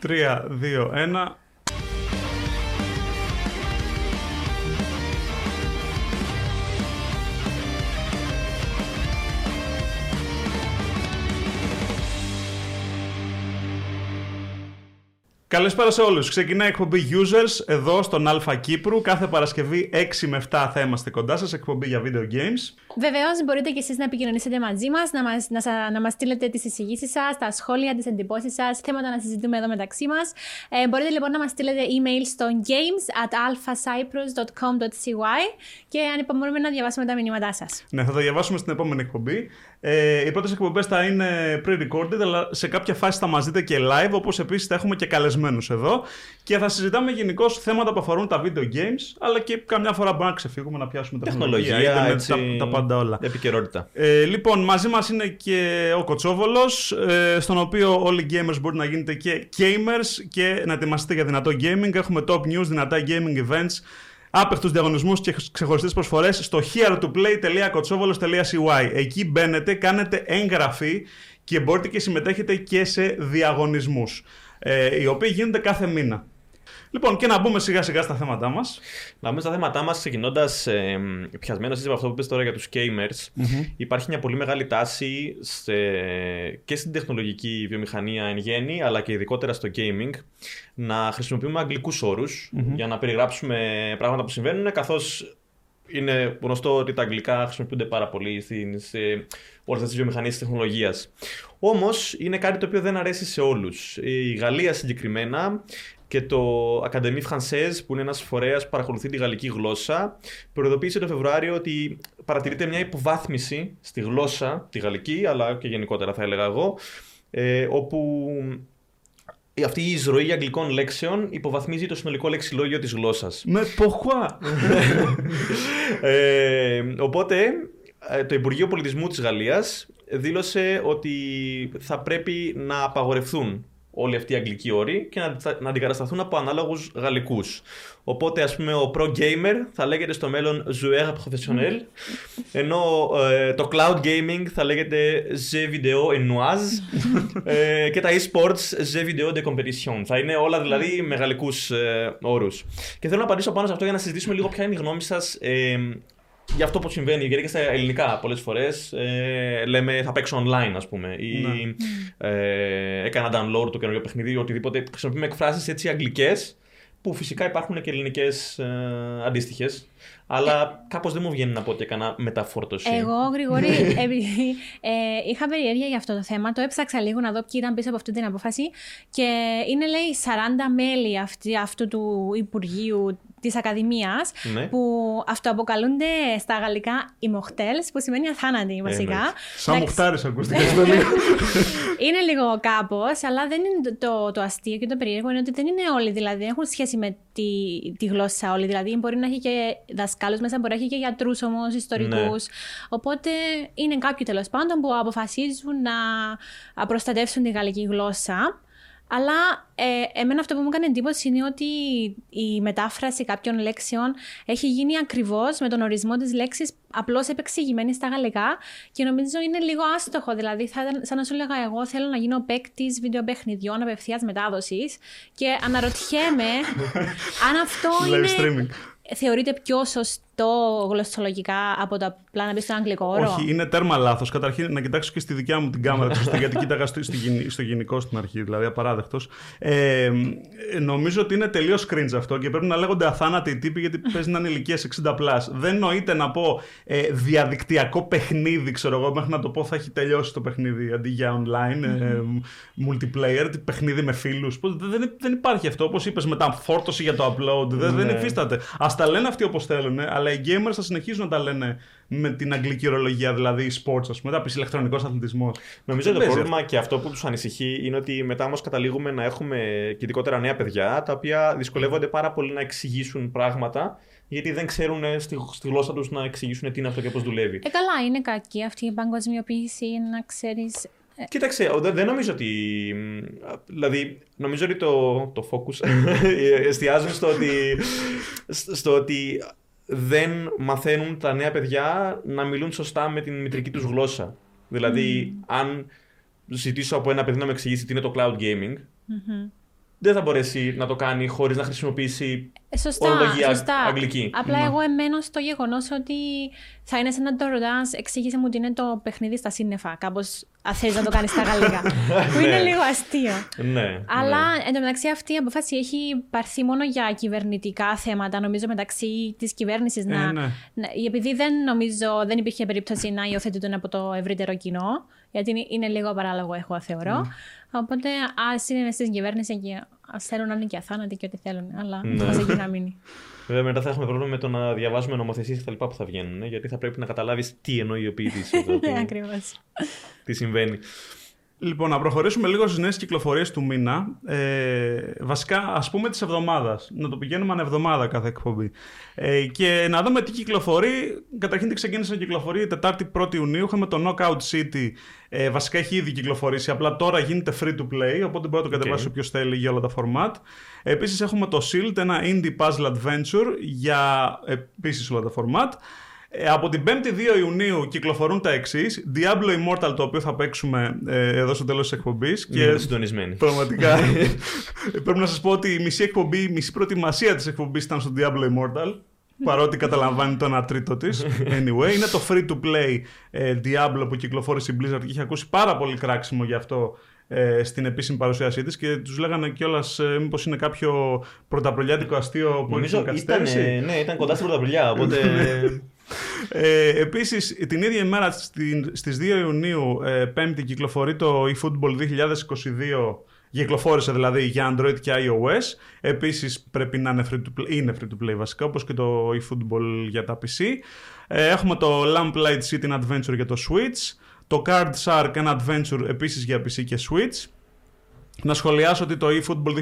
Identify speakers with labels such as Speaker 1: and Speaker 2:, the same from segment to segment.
Speaker 1: 3, 2, 1. Καλησπέρα σε όλους. Ξεκινάει η εκπομπή Users εδώ στον Αλφα Κύπρου. Κάθε Παρασκευή 6 με 7 θα είμαστε κοντά σας, εκπομπή για video games.
Speaker 2: Βεβαίως, μπορείτε και εσείς να επικοινωνήσετε μαζί μας, να μας να, σα- να μας στείλετε τις εισηγήσεις σας, τα σχόλια, τις εντυπώσεις σας, θέματα να συζητούμε εδώ μεταξύ μας. Ε, μπορείτε λοιπόν να μας στείλετε email στο games at alphacyprus.com.cy και ανυπομονούμε να διαβάσουμε τα μηνύματά σας.
Speaker 1: Ναι, θα το διαβάσουμε στην επόμενη εκπομπή. Ε, οι πρώτες εκπομπές θα είναι pre-recorded, αλλά σε κάποια φάση θα μας δείτε και live, όπως επίσης θα έχουμε και καλεσμένους εδώ. Και θα συζητάμε γενικώ θέματα που αφορούν τα video games, αλλά και καμιά φορά μπορούμε να ξεφύγουμε να πιάσουμε τεχνολογία,
Speaker 3: Τεχνολογία,
Speaker 1: ίντερνετ,
Speaker 3: έτσι,
Speaker 1: τα, τα πάντα όλα.
Speaker 3: Επικαιρότητα.
Speaker 1: Ε, λοιπόν, μαζί μας είναι και ο Κοτσόβολος, ε, στον οποίο όλοι οι gamers μπορεί να γίνετε και gamers και να ετοιμαστείτε για δυνατό gaming. Έχουμε top news, δυνατά gaming events, άπεχτους διαγωνισμούς και ξεχωριστές προσφορές στο here2play.kotsovolos.cy. Εκεί μπαίνετε, κάνετε εγγραφή και μπορείτε και συμμετέχετε και σε διαγωνισμούς, ε, οι οποίοι γίνονται κάθε μήνα. Λοιπόν, και να μπούμε σιγά σιγά στα θέματά μας.
Speaker 3: Να μπούμε στα θέματά μας, ξεκινώντας ε, πιασμένος από αυτό που πες τώρα για τους gamers. Υπάρχει μια πολύ μεγάλη τάση σε, και στην τεχνολογική βιομηχανία εν γέννη, αλλά και ειδικότερα στο gaming, να χρησιμοποιούμε αγγλικούς όρους για να περιγράψουμε πράγματα που συμβαίνουν, καθώς είναι γνωστό ότι τα αγγλικά χρησιμοποιούνται πάρα πολύ στην, σε όλες τις βιομηχανίες της τεχνολογίας. Όμως είναι κάτι το οποίο δεν αρέσει σε όλους. Η Γαλλία συγκεκριμένα και το Académie Française, που είναι ένας φορέας που παρακολουθεί τη γαλλική γλώσσα, προειδοποίησε το Φεβρουάριο ότι παρατηρείται μια υποβάθμιση στη γλώσσα, τη γαλλική, αλλά και γενικότερα θα έλεγα εγώ, ε, όπου αυτή η εισρωή αγγλικών λέξεων υποβαθμίζει το συνολικό λεξιλόγιο της γλώσσας.
Speaker 1: Με ποχουά!
Speaker 3: Ε, οπότε ε, το Υπουργείο Πολιτισμού της Γαλλίας δήλωσε ότι θα πρέπει να απαγορευθούν όλοι αυτοί οι αγγλικοί όροι και να, να αντικατασταθούν από ανάλογους γαλλικούς. Οπότε ας πούμε ο pro gamer θα λέγεται στο μέλλον joueur professionnel ενώ ε, το cloud gaming θα λέγεται jeux vidéo en noise ε, και τα e-sports jeux vidéo de competition. Θα είναι όλα δηλαδή με γαλλικούς ε, όρους. Και θέλω να απαντήσω πάνω σε αυτό για να συζητήσουμε λίγο ποια είναι η γνώμη σας ε, για αυτό που συμβαίνει, γιατί και στα ελληνικά πολλές φορές ε, λέμε θα παίξω online, ας πούμε, ή ε, έκανα download το καινούργιο παιχνίδι, ή οτιδήποτε. Χρησιμοποιούμε εκφράσεις έτσι αγγλικές, που φυσικά υπάρχουν και ελληνικές ε, αντίστοιχες. Αλλά κάπως δεν μου βγαίνει να πω ότι έκανα μεταφόρτωση.
Speaker 2: Εγώ, Γρηγόρη, επειδή ε, είχα περιέργεια για αυτό το θέμα, το έψαξα λίγο να δω ποιοι ήταν πίσω από αυτή την απόφαση και είναι, λέει, 40 μέλη αυτή, αυτού του Υπουργείου της Ακαδημίας
Speaker 3: Ναι.
Speaker 2: που αυτοαποκαλούνται στα γαλλικά ημοχτέλς, που σημαίνει αθάνατοι βασικά.
Speaker 3: εννοείται.
Speaker 1: Σαν
Speaker 2: Εντάξει,
Speaker 1: μουχτάρι ακούστηκες στο λίγο.
Speaker 2: είναι λίγο κάπως, αλλά δεν είναι το, το αστείο και το περίεργο είναι ότι δεν είναι όλοι. Δηλαδή, δεν έχουν σχέση με τη, τη γλώσσα όλοι. Δηλαδή, μπορεί να έχει και δασκάλους μέσα, μπορεί να έχει και γιατρούς όμως, ιστορικούς.
Speaker 3: Ναι.
Speaker 2: Οπότε είναι κάποιοι τέλος πάντων που αποφασίζουν να προστατεύσουν τη γαλλική γλώσσα. Αλλά ε, εμένα αυτό που μου έκανε εντύπωση είναι ότι η μετάφραση κάποιων λέξεων έχει γίνει ακριβώς με τον ορισμό της λέξης απλώς επεξηγημένη στα γαλλικά και νομίζω είναι λίγο άστοχο. Δηλαδή, θα ήταν σαν να σου έλεγα εγώ θέλω να γίνω παίκτης βιντεοπαιχνιδιών απευθείας μετάδοσης και αναρωτιέμαι αν αυτό
Speaker 1: Live
Speaker 2: είναι.
Speaker 1: streaming.
Speaker 2: Θεωρείται πιο σωστό γλωσσολογικά από το απλά να μπει στον αγγλικό όρο;
Speaker 1: Όχι, είναι τέρμα λάθος. Καταρχήν να κοιτάξω και στη δικιά μου την κάμερα, σωστά, γιατί κοίταγα στο, στη γενι- στο γενικό στην αρχή, δηλαδή απαράδεκτος. Ε, ε, νομίζω ότι είναι τελείως cringe αυτό και πρέπει να λέγονται αθάνατοι οι τύποι γιατί παίζει να είναι ηλικίε 60 plus. Δεν νοείται να πω ε, διαδικτυακό παιχνίδι, ξέρω εγώ, μέχρι να το πω θα έχει τελειώσει το παιχνίδι αντί για online, ε, multiplayer, τι παιχνίδι με φίλους. Δεν, δεν υπάρχει αυτό. Όπως είπες, μεταφόρτωση για το upload. Δεν, δεν
Speaker 3: Ναι.
Speaker 1: υφίσταται. Α τα λένε αυτοί όπως θέλουν, αλλά οι gamers θα συνεχίζουν να τα λένε με την αγγλική ορολογία, δηλαδή sports, ας πούμε. Θα πει ηλεκτρονικός αθλητισμός.
Speaker 3: Νομίζω
Speaker 1: Δεν
Speaker 3: το
Speaker 1: παίζει
Speaker 3: πρόβλημα και αυτό που τους ανησυχεί είναι ότι μετά όμως καταλήγουμε να έχουμε και ειδικότερα νέα παιδιά τα οποία δυσκολεύονται πάρα πολύ να εξηγήσουν πράγματα γιατί δεν ξέρουν στη, στη γλώσσα τους να εξηγήσουν τι είναι αυτό και πώς δουλεύει.
Speaker 2: Ε, καλά, είναι κακή αυτή η παγκοσμιοποίηση, να ξέρεις.
Speaker 3: Κοίταξε, ο- δεν, δεν νομίζω ότι. μ, Δηλαδή, νομίζω ότι το, το focus εστιάζουν στο ότι, στο ότι δεν μαθαίνουν τα νέα παιδιά να μιλούν σωστά με την μητρική τους γλώσσα. Δηλαδή, αν ζητήσω από ένα παιδί να με εξηγήσει τι είναι το cloud gaming, δεν θα μπορέσει να το κάνει χωρίς να χρησιμοποιήσει
Speaker 2: Ε, Σωστά,
Speaker 3: ορολογία
Speaker 2: σωστά.
Speaker 3: αγγλική.
Speaker 2: Απλά
Speaker 1: Ναι.
Speaker 2: εγώ εμένω στο γεγονός ότι θα είναι σαν να το ρωτάς, εξήγησε μου ότι είναι το παιχνίδι στα σύννεφα. Κάπως θες να το κάνεις στα γαλλικά. που είναι
Speaker 3: Ναι.
Speaker 2: λίγο αστείο.
Speaker 3: Ναι.
Speaker 2: Αλλά
Speaker 3: ναι.
Speaker 2: εν τω μεταξύ αυτή η απόφαση έχει πάρθει μόνο για κυβερνητικά θέματα, νομίζω μεταξύ της κυβέρνησης.
Speaker 1: Ε,
Speaker 2: να,
Speaker 1: ναι.
Speaker 2: να- επειδή δεν νομίζω, δεν υπήρχε περίπτωση να υιοθετηθούν από το ευρύτερο κοινό, γιατί είναι, είναι λίγο παράλογο, εγώ θεωρώ.
Speaker 1: Ναι.
Speaker 2: Οπότε ας είναι στην κυβέρνηση και ας θέλουν να είναι και αθάνατοι και ό,τι θέλουν. Αλλά
Speaker 3: Ναι.
Speaker 2: ναι. εκεί να μείνει.
Speaker 3: Βέβαια, μετά θα έχουμε πρόβλημα με το να διαβάζουμε νομοθεσίες και τα λοιπά που θα βγαίνουν. ε, Γιατί θα πρέπει να καταλάβεις τι εννοεί ο ποιητής.
Speaker 2: Ναι, ακριβώς.
Speaker 3: τι συμβαίνει.
Speaker 1: Λοιπόν, να προχωρήσουμε λίγο στις νέες κυκλοφορίες του μήνα. Ε, βασικά, ας πούμε της εβδομάδας. Να το πηγαίνουμε ανά εβδομάδα κάθε εκπομπή. Ε, και να δούμε τι κυκλοφορεί. Καταρχήν, τι ξεκίνησε να κυκλοφορεί η Τετάρτη 1η Ιουνίου. Είχαμε το Knockout City. Ε, βασικά έχει ήδη κυκλοφορήσει. Απλά τώρα γίνεται free to play. Οπότε μπορεί να το κατεβάσει όποιος θέλει για όλα τα format. Επίσης, έχουμε το Shield, ένα indie puzzle adventure για επίσης όλα τα format. Ε, από την 5η 2 Ιουνίου κυκλοφορούν τα εξής. Diablo Immortal, το οποίο θα παίξουμε ε, εδώ στο τέλος της εκπομπής.
Speaker 3: Και συντονισμένοι.
Speaker 1: Πραγματικά. πρέπει να σας πω ότι η μισή εκπομπή, η μισή προετοιμασία της εκπομπής ήταν στο Diablo Immortal. Παρότι καταλαμβάνει το 1 τρίτο της. Anyway, είναι το free to play ε, Diablo που κυκλοφόρησε η Blizzard και είχε ακούσει πάρα πολύ κράξιμο γι' αυτό ε, στην επίσημη παρουσίασή της και τους λέγανε κιόλας ε, μήπως είναι κάποιο πρωταπρολιάτικο αστείο που
Speaker 3: Νομίζω
Speaker 1: έχει
Speaker 3: ήταν,
Speaker 1: καθυστέρηση.
Speaker 3: ναι, ήταν κοντά στην πρωταβουλιά. Οπότε.
Speaker 1: Ε, επίσης, την ίδια ημέρα στην, στις 2 Ιουνίου, ε, πέμπτη, κυκλοφορεί το eFootball 2022. Κυκλοφόρησε δηλαδή για Android και iOS. Επίσης πρέπει να είναι free to play, είναι free to play βασικά, όπως και το eFootball για τα PC. Ε, έχουμε το Lamplight City Adventure για το Switch. Το Card Shark, ένα adventure επίσης για PC και Switch. Να σχολιάσω ότι το eFootball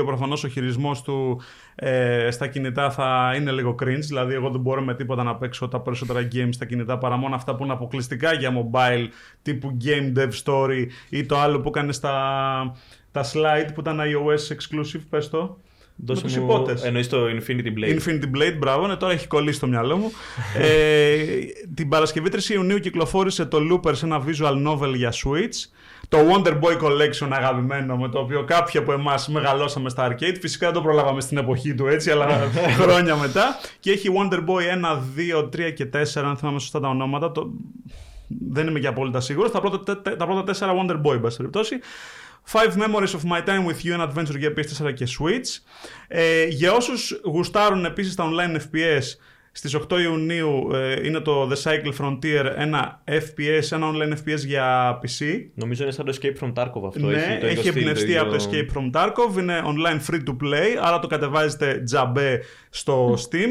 Speaker 1: 2022 προφανώς ο χειρισμός του ε, στα κινητά θα είναι λίγο cringe. Δηλαδή, εγώ δεν μπορώ με τίποτα να παίξω τα περισσότερα games στα κινητά παρά μόνο αυτά που είναι αποκλειστικά για mobile, τύπου Game Dev Story ή το άλλο που έκανε στα τα slide που ήταν iOS exclusive, πες το.
Speaker 3: Δώσε
Speaker 1: τους
Speaker 3: μου-
Speaker 1: υπότες.
Speaker 3: Εννοείς το Infinity Blade.
Speaker 1: Infinity Blade, μπράβο, ναι, τώρα έχει κολλήσει στο μυαλό μου. ε, την Παρασκευή 3 Ιουνίου κυκλοφόρησε το Loopers, ένα visual novel για Switch. Το Wonder Boy Collection αγαπημένο, με το οποίο κάποιοι από εμάς μεγαλώσαμε στα arcade. Φυσικά δεν το προλάβαμε στην εποχή του έτσι, αλλά χρόνια μετά. Και έχει Wonder Boy 1, 2, 3 και 4, αν θυμάμαι σωστά τα ονόματα. Το... Δεν είμαι και απόλυτα σίγουρος. Τα πρώτα, τε- τα πρώτα 4 Wonder Boy, εν πάση περιπτώσει. Five Memories of My Time with You, an adventure για PS4 και Switch. Ε, για όσους γουστάρουν επίσης τα online FPS, στις 8 Ιουνίου ε, είναι το The Cycle Frontier, ένα FPS, ένα online FPS για PC.
Speaker 3: Νομίζω είναι σαν το Escape from Tarkov αυτό.
Speaker 1: ναι,
Speaker 3: έχει, το
Speaker 1: έχει
Speaker 3: ίδιο στυλ,
Speaker 1: εμπνευστεί
Speaker 3: ίδιο-
Speaker 1: από το Escape from Tarkov, είναι online free to play, άρα το κατεβάζετε τζαμπέ στο Steam.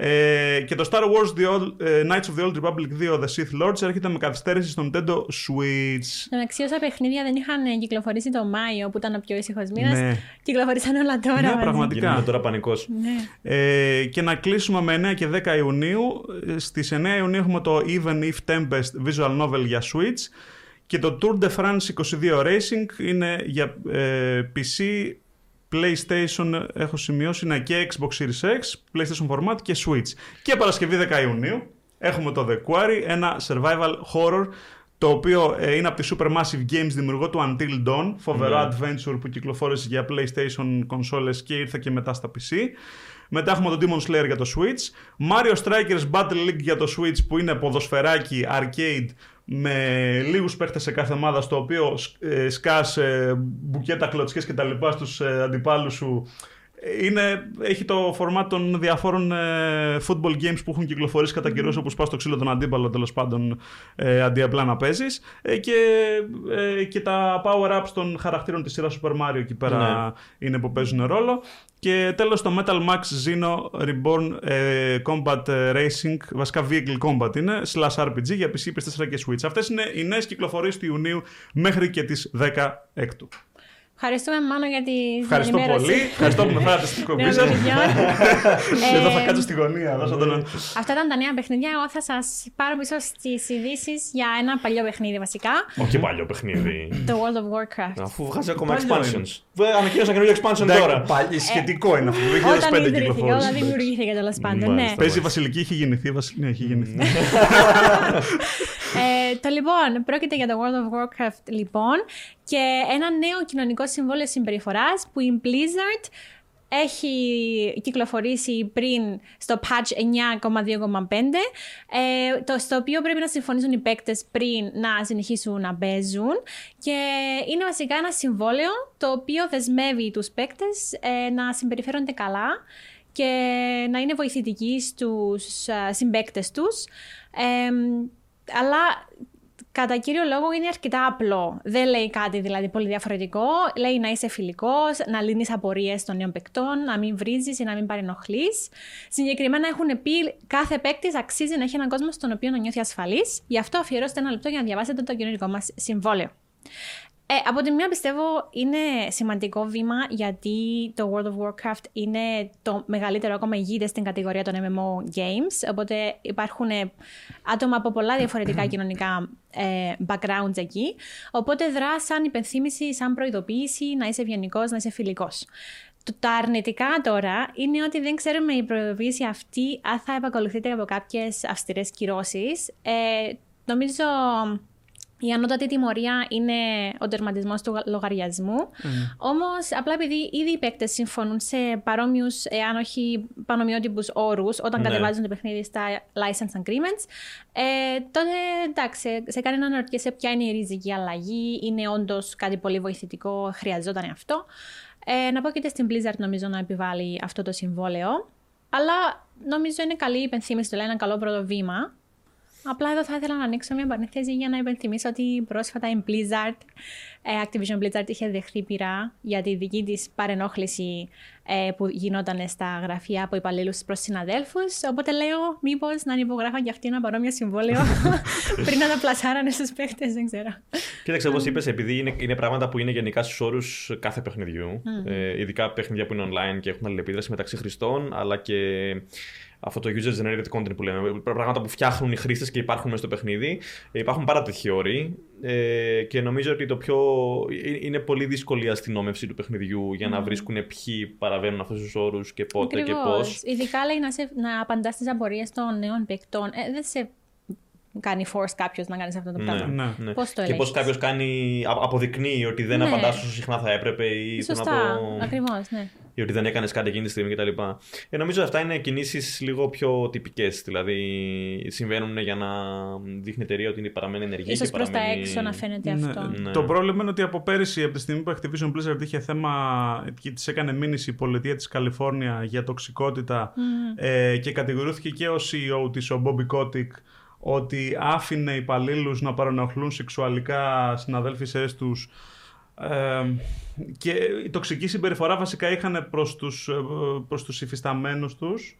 Speaker 1: Ε, και το Star Wars The Old, ε, Knights of the Old Republic 2 The Sith Lords έρχεται με καθυστέρηση στο Nintendo Switch.
Speaker 2: Εντάξει, όσα παιχνίδια δεν είχαν κυκλοφορήσει το Μάιο που ήταν ο πιο ήσυχος μήνας,
Speaker 1: Ναι.
Speaker 2: κυκλοφορήσαν όλα τώρα.
Speaker 1: Ναι,
Speaker 2: μαζί.
Speaker 1: πραγματικά.
Speaker 3: Γίνεται τώρα πανικός.
Speaker 2: Ναι.
Speaker 1: Ε, και να κλείσουμε με 9 και 10 Ιουνίου. Ε, Στις 9 Ιουνίου έχουμε το Even If Tempest Visual Novel για Switch και το Tour de France 22 Racing είναι για ε, PC, PlayStation, έχω σημειώσει, είναι και Xbox Series X, PlayStation Format και Switch. Και Παρασκευή 10 Ιουνίου έχουμε το The Quarry, ένα survival horror το οποίο ε, είναι από τη Supermassive Games δημιουργό του Until Dawn, φοβερό
Speaker 3: Ναι.
Speaker 1: adventure που κυκλοφόρησε για PlayStation κονσόλες και ήρθε και μετά στα PC. Μετά έχουμε το Demon Slayer για το Switch. Mario Strikers Battle League για το Switch που είναι ποδοσφαιράκι, arcade, με λίγους παίχτες σε κάθε ομάδα, στο οποίο ε, σκάς ε, μπουκέτα κλωτσιές και τα λοιπά στους ε, αντιπάλους σου. Είναι, έχει το format των διαφόρων ε, football games που έχουν κυκλοφορήσει κατά καιρούς όπου σπάς το ξύλο τον αντίπαλο τέλος πάντων ε, αντί απλά να παίζεις. Ε, και, ε, και τα power-ups των χαρακτήρων της σειράς Super Mario εκεί πέρα είναι που παίζουν ρόλο. Και τέλος το Metal Max Xeno Reborn ε, Combat Racing βασικά Vehicle Combat είναι slash RPG για PC, PS4 και Switch. Αυτές είναι οι νέες κυκλοφορίες του Ιουνίου μέχρι και τις 10 έκτου
Speaker 2: Ευχαριστούμε Μάνο για τη
Speaker 1: Ευχαριστώ
Speaker 2: ενημέρωση.
Speaker 1: πολύ. Ευχαριστώ που με φέρατε στην κομπή
Speaker 2: Νέων
Speaker 1: σας.
Speaker 2: παιχνιδιών.
Speaker 1: Εδώ θα
Speaker 2: Ε,
Speaker 1: κάτσω στη γωνία. Δώσα τον...
Speaker 2: Αυτά ήταν τα νέα παιχνίδια. Εγώ θα σας πάρω πίσω στις ειδήσεις για ένα παλιό παιχνίδι βασικά.
Speaker 3: Όχι παλιό παιχνίδι.
Speaker 2: Το World of Warcraft.
Speaker 3: Αφού βγάζει ακόμα
Speaker 1: Παλιό
Speaker 3: expansions. Βέβαια, Ανακοίνωσα καινούργιο expansion τώρα.
Speaker 1: Πάλι σχετικό είναι αυτό. Το
Speaker 2: Όταν
Speaker 1: 2005
Speaker 2: ιδρύθηκε, όταν
Speaker 1: κυκλοφόρησε.
Speaker 2: δημιουργήθηκε τέλο πάντων. Ναι.
Speaker 3: Μάλιστα.
Speaker 1: Παίζει η Βασιλική, έχει γεννηθεί. Βασι- Ναι, έχει γεννηθεί.
Speaker 2: Ε, το λοιπόν, πρόκειται για το World of Warcraft λοιπόν και ένα νέο κοινωνικό συμβόλαιο συμπεριφοράς που η Blizzard έχει κυκλοφορήσει πριν στο patch 9,2,5 ε, το, στο οποίο πρέπει να συμφωνήσουν οι παίκτες πριν να συνεχίσουν να παίζουν. Και είναι βασικά ένα συμβόλαιο το οποίο δεσμεύει τους παίκτες ε, να συμπεριφέρονται καλά και να είναι βοηθητικοί στους ε, συμπαίκτες τους. Ε, αλλά κατά κύριο λόγο είναι αρκετά απλό. Δεν λέει κάτι δηλαδή πολύ διαφορετικό. Λέει να είσαι φιλικός, να λύνεις απορίες των νέων παικτών, να μην βρίζεις ή να μην παρενοχλείς. Συγκεκριμένα έχουν πει κάθε παίκτης αξίζει να έχει έναν κόσμο στον οποίο να νιώθει ασφαλής. Γι' αυτό αφιερώστε ένα λεπτό για να διαβάσετε το κοινωνικό μας συμβόλαιο. Ε, από τη μία πιστεύω είναι σημαντικό βήμα γιατί το World of Warcraft είναι το μεγαλύτερο ακόμα ηγείται στην κατηγορία των MMO games οπότε υπάρχουν άτομα από πολλά διαφορετικά κοινωνικά ε, backgrounds εκεί οπότε δρά σαν υπενθύμηση, σαν προειδοποίηση να είσαι ευγενικός, να είσαι φιλικός. Τα αρνητικά τώρα είναι ότι δεν ξέρουμε η προειδοποίηση αυτή αν θα επακολουθείται από κάποιες αυστηρές κυρώσεις. Ε, νομίζω η ανώτατη τιμωρία είναι ο τερματισμός του λογαριασμού. Mm. Όμως, απλά επειδή ήδη οι παίκτες συμφωνούν σε παρόμοιους, εάν όχι πανομοιότυπους όρους, όταν ναι. κατεβάζουν το παιχνίδι στα license agreements, ε, τότε εντάξει, σε κάνει να αναρωτιέσαι ποια είναι η ριζική αλλαγή, είναι όντως κάτι πολύ βοηθητικό, χρειαζόταν αυτό. Ε, να πω και στην Blizzard νομίζω να επιβάλλει αυτό το συμβόλαιο. Αλλά νομίζω είναι καλή υπενθύμηση, δηλαδή ένα καλό πρώτο βήμα. Απλά εδώ θα ήθελα να ανοίξω μια παρένθεση για να υπενθυμίσω ότι πρόσφατα η Blizzard, ε, Activision Blizzard είχε δεχθεί πειρά για τη δική της παρενόχληση ε, που γινόταν στα γραφεία από υπαλλήλους προς συναδέλφους. Οπότε λέω, μήπως να υπογράφαν και αυτοί ένα παρόμοιο συμβόλαιο πριν να τα πλασάρανε στους παίχτε, δεν ξέρω.
Speaker 3: Κοίταξε, όπως είπες, επειδή είναι, είναι πράγματα που είναι γενικά στους όρους κάθε παιχνιδιού, ε, ειδικά παιχνιδιά που είναι online και έχουν αλληλεπίδραση μεταξύ χρηστών, αλλά και αυτό το user generated content που λέμε. Πράγματα που φτιάχνουν οι χρήστες και υπάρχουν μέσα στο παιχνίδι. Ε, υπάρχουν πάρα τέτοιοι όροι. Ε, και νομίζω ότι το πιο. Ε, είναι πολύ δύσκολη η αστυνόμευση του παιχνιδιού για να βρίσκουν ποιοι παραβαίνουν αυτούς τους όρους και πότε και πώς.
Speaker 2: Ειδικά λέει να, να απαντάς στις απορίες των νέων παικτών. Ε, δεν σε κάνει force κάποιος να κάνεις αυτό το ναι, πράγμα.
Speaker 3: Ναι, ναι. Πώς το Και πώς κάποιος αποδεικνύει ότι δεν ναι. απαντάς όσο συχνά θα έπρεπε ή
Speaker 2: Σωστά, πω... ακριβώς, ναι.
Speaker 3: Ή ότι δεν έκανες κάτι εκείνη τη στιγμή κτλ. Ε, νομίζω αυτά είναι κινήσεις λίγο πιο τυπικές. Δηλαδή συμβαίνουν για να δείχνει η εταιρεία ότι παραμένει ενεργή.
Speaker 2: σω
Speaker 3: προς
Speaker 2: τα έξω να φαίνεται ναι. αυτό.
Speaker 1: Ναι. Το πρόβλημα είναι ότι από πέρυσι, από τη στιγμή που Activision Blizzard είχε θέμα και της έκανε μήνυση η πολιτεία της Καλιφόρνια για τοξικότητα mm. ε, και κατηγορήθηκε και ο CEO της, ο Bobby Kotick, ότι άφηνε υπαλλήλους να παρανοχλούν σεξουαλικά συναδέλφισές τους ε, και η τοξική συμπεριφορά βασικά είχαν προς τους, ε, προς τους υφισταμένους τους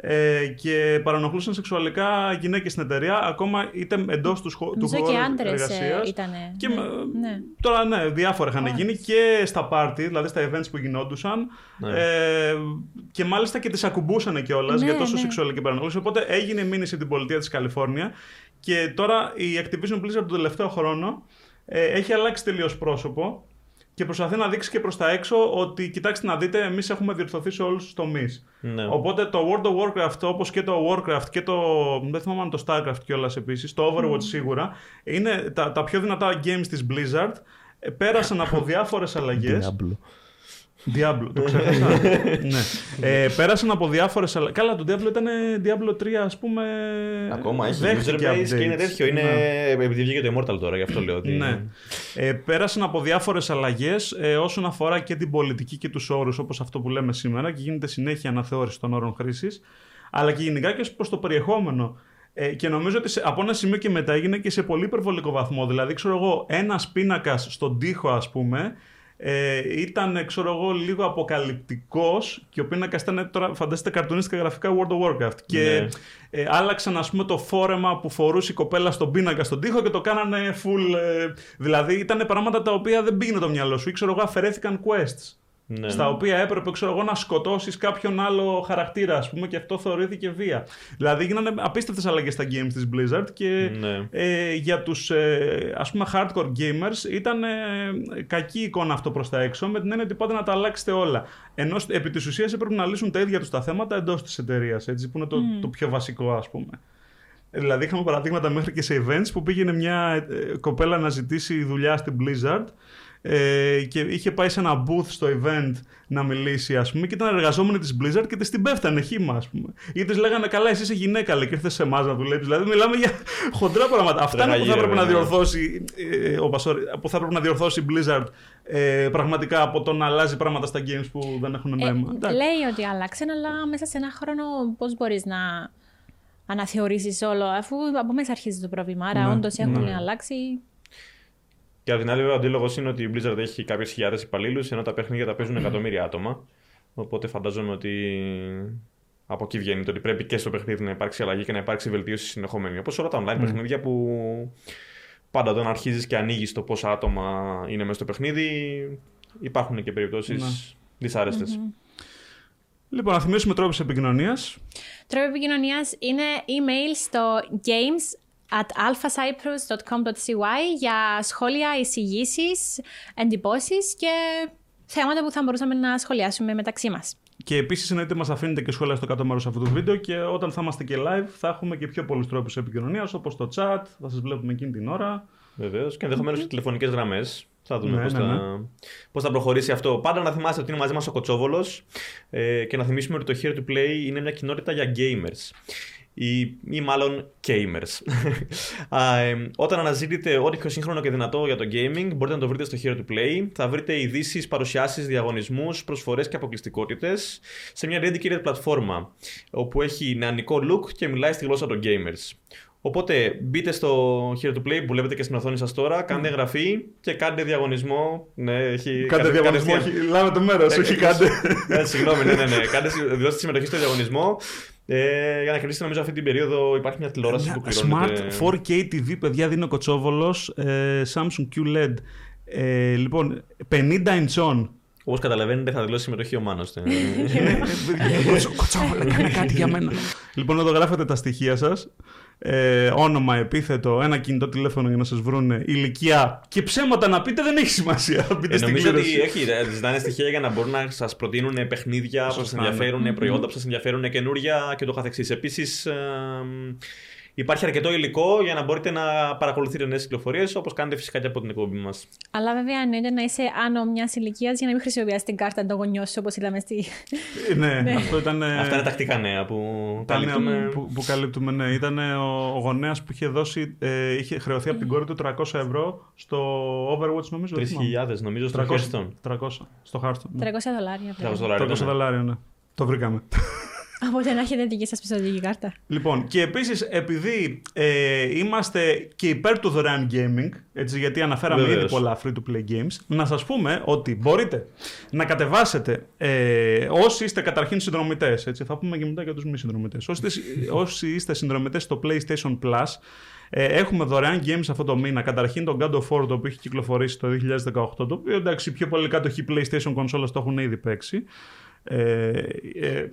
Speaker 1: ε, και παρανοχλούσαν σεξουαλικά γυναίκες στην εταιρεία, ακόμα είτε εντός τους, του χώρου εργασίας.
Speaker 2: Και ναι, ναι.
Speaker 1: Τώρα ναι, διάφορα είχαν γίνει και στα πάρτι, δηλαδή στα events που γινόντουσαν. Ναι. Ε, και μάλιστα και τις ακουμπούσαν κιόλας ναι, για τόσο ναι. σεξουαλική παρανόχληση. Οπότε έγινε μήνυση από την πολιτεία της Καλιφόρνια. Και τώρα η Activision Blizzard τον τελευταίο χρόνο ε, έχει αλλάξει τελείως πρόσωπο και προσπαθεί να δείξει και προς τα έξω ότι κοιτάξτε να δείτε, εμείς έχουμε διορθωθεί σε όλους τους τομείς. Ναι. Οπότε το World of Warcraft, όπως και το Warcraft και το. Δεν θυμάμαι αν το Starcraft κιόλας επίσης, το Overwatch σίγουρα, είναι τα, τα πιο δυνατά games της Blizzard. Ε, πέρασαν από διάφορες αλλαγές. Diablo, το ξέχασα. ναι. Ε, πέρασαν από διάφορες αλλαγέ. Καλά, το Diablo ήταν Diablo 3, ας πούμε.
Speaker 3: Ακόμα έχει user base και είναι τέτοιο. Είναι... Ναι. Επειδή βγήκε το Immortal τώρα, γι' αυτό λέω ότι.
Speaker 1: Ναι. Ε, πέρασαν από διάφορες αλλαγές ε, όσον αφορά και την πολιτική και τους όρους, όπως αυτό που λέμε σήμερα, και γίνεται συνέχεια αναθεώρηση των όρων χρήσης, αλλά και γενικά και προς το περιεχόμενο. Ε, και νομίζω ότι σε, από ένα σημείο και μετά έγινε και σε πολύ υπερβολικό βαθμό. Δηλαδή, ξέρω εγώ, ένας πίνακας στον τοίχο, ας πούμε, ε, ήταν, ξέρω εγώ, λίγο αποκαλυπτικός και ο πίνακας ήταν τώρα, φανταστείτε, καρτουνίστικα γραφικά World of Warcraft. Και ναι. ε, άλλαξαν, ας πούμε, το φόρεμα που φορούσε η κοπέλα στον πίνακα στον τοίχο και το κάνανε full. Ε, δηλαδή, ήταν πράγματα τα οποία δεν πήγαινε το μυαλό σου. Ή ξέρω εγώ, αφαιρέθηκαν quests. Ναι. Στα οποία έπρεπε ξέρω εγώ, να σκοτώσεις κάποιον άλλο χαρακτήρα, ας πούμε, και αυτό θεωρήθηκε βία. Δηλαδή γίνανε απίστευτες αλλαγές στα games της Blizzard και ναι. ε, για τους ε, ας πούμε hardcore gamers ήταν ε, κακή εικόνα αυτό προς τα έξω, με την έννοια ότι πάτε να τα αλλάξετε όλα. Ενώ επί της ουσίας έπρεπε να λύσουν τα ίδια τους τα θέματα εντός της εταιρείας, που είναι το, το πιο βασικό, ας πούμε. Δηλαδή, είχαμε παραδείγματα μέχρι και σε events που πήγαινε μια ε, κοπέλα να ζητήσει δουλειά στην Blizzard ε, και είχε πάει σε ένα booth στο event να μιλήσει, ας πούμε, και ήταν εργαζόμενη της Blizzard και της την πέφτανε χήμα, ας πούμε. Ή της λέγανε Καλά, εσύ είσαι γυναίκα, λέει, και ήρθες σε εμάς να δουλεύει. Δηλαδή, μιλάμε για χοντρά πράγματα. Αυτά είναι που θα έπρεπε να διορθώσει ε, ο Πασόρη, που θα έπρεπε να διορθώσει η Blizzard ε, πραγματικά από το να αλλάζει πράγματα στα games που δεν έχουν νόημα.
Speaker 2: Ε, λέει ότι άλλαξε, αλλά μέσα σε ένα χρόνο πώς μπορείς να αναθεωρήσεις όλο, αφού από μέσα αρχίζει το πρόβλημα. Άρα, ναι, όντως έχουν ναι. αλλάξει.
Speaker 3: Και από την άλλη, ο αντίλογος είναι ότι η Blizzard έχει κάποιες χιλιάδες υπαλλήλους, ενώ τα παιχνίδια τα παίζουν εκατομμύρια άτομα. Οπότε φανταζόμαι ότι από εκεί βγαίνει το ότι πρέπει και στο παιχνίδι να υπάρξει αλλαγή και να υπάρξει βελτίωση συνεχόμενη. Όπως όλα τα online mm. παιχνίδια που πάντα όταν αρχίζεις και ανοίγεις το πόσα άτομα είναι μέσα στο παιχνίδι, υπάρχουν και περιπτώσεις ναι. δυσάρεστες. Mm-hmm.
Speaker 1: Λοιπόν, να θυμίσουμε τρόπους επικοινωνίας.
Speaker 2: Τρόπο επικοινωνίας είναι email στο games at alphacyprus.com.cy για σχόλια, εισηγήσεις, εντυπώσεις και θέματα που θα μπορούσαμε να σχολιάσουμε μεταξύ μας.
Speaker 1: Και επίσης εννοείται μας αφήνετε και σχόλια στο κάτω μέρο αυτού του βίντεο και όταν θα είμαστε και live θα έχουμε και πιο πολλούς τρόπους επικοινωνίας όπως το chat, θα σας βλέπουμε εκείνη την ώρα.
Speaker 3: Βεβαίως και ενδεχομένως και τηλεφωνικές γραμμές. Θα δούμε ναι, πώς ναι, θα, ναι. πώς θα προχωρήσει αυτό. Πάντα να θυμάστε ότι είναι μαζί μας ο Κοτσόβολος ε, και να θυμίσουμε ότι το Here to Play είναι μια κοινότητα για gamers ή, ή μάλλον gamers. ε, όταν αναζητείτε ό,τι πιο σύγχρονο και δυνατό για το gaming, μπορείτε να το βρείτε στο Here to Play. Θα βρείτε ειδήσεις, παρουσιάσεις, διαγωνισμούς, προσφορές και αποκλειστικότητες σε μια dedicated πλατφόρμα όπου έχει νεανικό look και μιλάει στη γλώσσα των gamers. Οπότε μπείτε στο Here to Play που βλέπετε και στην οθόνη σας τώρα, κάντε εγγραφή και κάντε διαγωνισμό. Ναι, έχει.
Speaker 1: Κάντε διαγωνισμό, όχι, λάβετε μέρος, όχι κάντε.
Speaker 3: Ναι, συγγνώμη, ναι, ναι, ναι. Κάντε συμμετοχή στο διαγωνισμό. Ε, για να κερδίσετε, νομίζω αυτή την περίοδο υπάρχει μια τηλεόραση που
Speaker 1: πληρώνεται. Smart 4K TV, παιδιά, δίνει ο Κοτσόβολος. Ε, Samsung QLED. Ε, λοιπόν, 50 inch
Speaker 3: Όπως καταλαβαίνετε, θα δηλώσει συμμετοχή ο Μάνος.
Speaker 1: Ε, Κοτσόβολο, κάνε κάτι για μένα. Λοιπόν, εδώ γράφετε τα στοιχεία σας ε, όνομα, επίθετο, ένα κινητό τηλέφωνο για να σας βρουν ηλικία και ψέματα να πείτε δεν έχει σημασία. Πείτε
Speaker 3: ε, νομίζω ότι έχει, ζητάνε στοιχεία για να μπορούν να σας προτείνουν παιχνίδια που σας ενδιαφέρουν, ναι. προϊόντα που σας ενδιαφέρουν, καινούρια και το καθεξής. Επίσης, ε, υπάρχει αρκετό υλικό για να μπορείτε να παρακολουθείτε νέες κυκλοφορίες, όπως κάνετε φυσικά και από την εκπομπή μας.
Speaker 2: Αλλά βέβαια εννοείται να είσαι άνω μιας ηλικίας για να μην χρησιμοποιήσει την κάρτα ανταγωνιό όπως είδαμε στη.
Speaker 1: Ε, ναι, ναι, αυτό ήταν.
Speaker 3: Αυτά είναι τακτικά νέα που
Speaker 1: καλύπτουμε. Που, που καλύπτουμε, ναι. Ήταν ο, ο γονέας που είχε δώσει, ε, είχε χρεωθεί από την κόρη του 300 ευρώ στο Overwatch, νομίζω.
Speaker 3: 3.000 νομίζω στο Hearthstone.
Speaker 1: 300 στο Hearthstone. 300
Speaker 2: δολάρια.
Speaker 1: 300 δολάρια, ναι. Το βρήκαμε.
Speaker 2: Από να έχετε δική σας πιστοτική κάρτα.
Speaker 1: Λοιπόν, και επίσης επειδή ε, είμαστε και υπέρ του δωρεάν gaming, έτσι, γιατί αναφέραμε Βεβαίως. ήδη πολλά free to play games, να σας πούμε ότι μπορείτε να κατεβάσετε ε, όσοι είστε καταρχήν συνδρομητές. Θα πούμε και μετά για τους μη συνδρομητές. Όσοι, όσοι είστε συνδρομητές στο PlayStation Plus, ε, έχουμε δωρεάν games αυτό το μήνα. Καταρχήν τον God of War το οποίο έχει κυκλοφορήσει το 2018, το οποίο εντάξει, πιο πολύ κάτοχοι PlayStation consoles το έχουν ήδη παίξει. Ε, ε,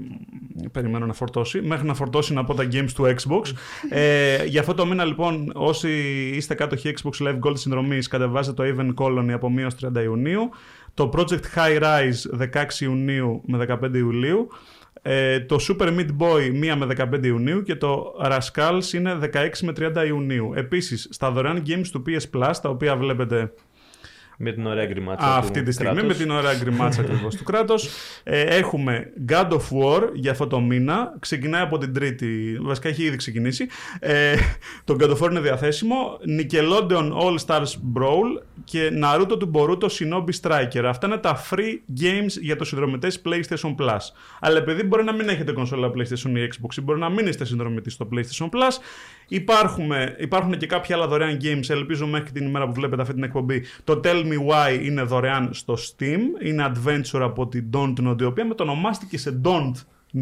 Speaker 1: περιμένω να φορτώσει. Μέχρι να φορτώσει να πω τα games του Xbox. ε, για αυτό το μήνα λοιπόν, όσοι είστε κάτοχοι Xbox Live Gold συνδρομής, κατεβάζετε το Even Colony από 1 30 Ιουνίου. Το Project High Rise 16 Ιουνίου με 15 Ιουλίου. Ε, το Super Meat Boy 1 με 15 Ιουνίου και το Rascals είναι 16 με 30 Ιουνίου. Επίσης, στα δωρεάν games του PS Plus, τα οποία βλέπετε
Speaker 3: με την ωραία γκριμάτσα
Speaker 1: Αυτή τη στιγμή με την ωραία γκριμάτσα ακριβώς του Κράτος. Ε, έχουμε God of War για αυτό το μήνα. Ξεκινάει από την Τρίτη. Βασικά έχει ήδη ξεκινήσει. Ε, το God of War είναι διαθέσιμο. Nickelodeon All Stars Brawl και Naruto του Boruto Shinobi Striker. Αυτά είναι τα free games για τους συνδρομητές PlayStation Plus. Αλλά επειδή μπορεί να μην έχετε κονσόλα PlayStation ή Xbox, μπορεί να μην είστε συνδρομητής στο PlayStation Plus, υπάρχουν και κάποια άλλα δωρεάν games. Ελπίζω μέχρι την ημέρα που βλέπετε αυτή την εκπομπή. Το Tell Me Why είναι δωρεάν στο Steam. Είναι adventure από την Don't Nod, η οποία μετονομάστηκε σε Don't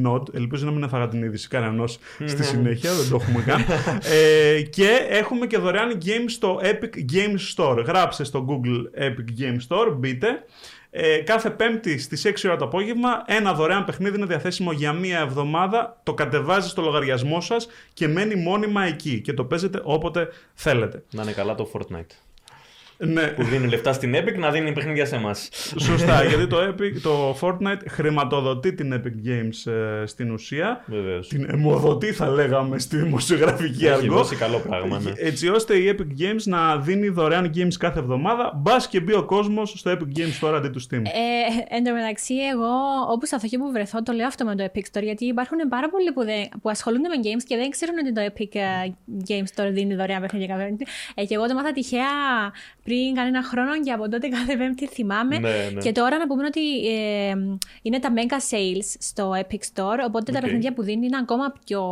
Speaker 1: Nod. Ελπίζω να μην έφαγα την είδηση κανένας στη συνέχεια, δεν το έχουμε καν. ε, και έχουμε και δωρεάν games στο Epic Games Store. Γράψε στο Google Epic Games Store, μπείτε. Ε, κάθε Πέμπτη στις 6 ώρα το απόγευμα, ένα δωρεάν παιχνίδι είναι διαθέσιμο για μία εβδομάδα. Το κατεβάζεις στο λογαριασμό σας και μένει μόνιμα εκεί. Και το παίζετε όποτε θέλετε.
Speaker 3: Να είναι καλά το Fortnite.
Speaker 1: Ναι.
Speaker 3: που δίνουν λεφτά στην Epic να δίνει παιχνίδια σε εμάς.
Speaker 1: Σωστά, γιατί το, Epic, το Fortnite χρηματοδοτεί την Epic Games ε, στην ουσία.
Speaker 3: Βεβαίως.
Speaker 1: Την αιμοδοτεί, θα λέγαμε, στη δημοσιογραφική
Speaker 3: Έχει
Speaker 1: αργό.
Speaker 3: δώσει καλό πράγμα. Ναι.
Speaker 1: Έτσι ώστε η Epic Games να δίνει δωρεάν games κάθε εβδομάδα. Μπας και μπει ο κόσμος στο Epic Games Store αντί του Steam.
Speaker 2: Ε, εν τω μεταξύ, εγώ όπου σταθώ και που βρεθώ, το λέω αυτό με το Epic Store, γιατί υπάρχουν πάρα πολλοί που, δεν, που ασχολούνται με games και δεν ξέρουν ότι το Epic ε, Games Store δίνει δωρεάν παιχνίδια κάθε Πέμπτη. Ε, και εγώ το 'μαθα τυχαία πριν κανένα χρόνο και από τότε κάθε Πέμπτη θυμάμαι.
Speaker 3: Ναι, ναι.
Speaker 2: Και τώρα να πούμε ότι ε, είναι τα mega sales στο Epic Store, οπότε τα
Speaker 3: Οκ.
Speaker 2: παιχνίδια που δίνει είναι ακόμα πιο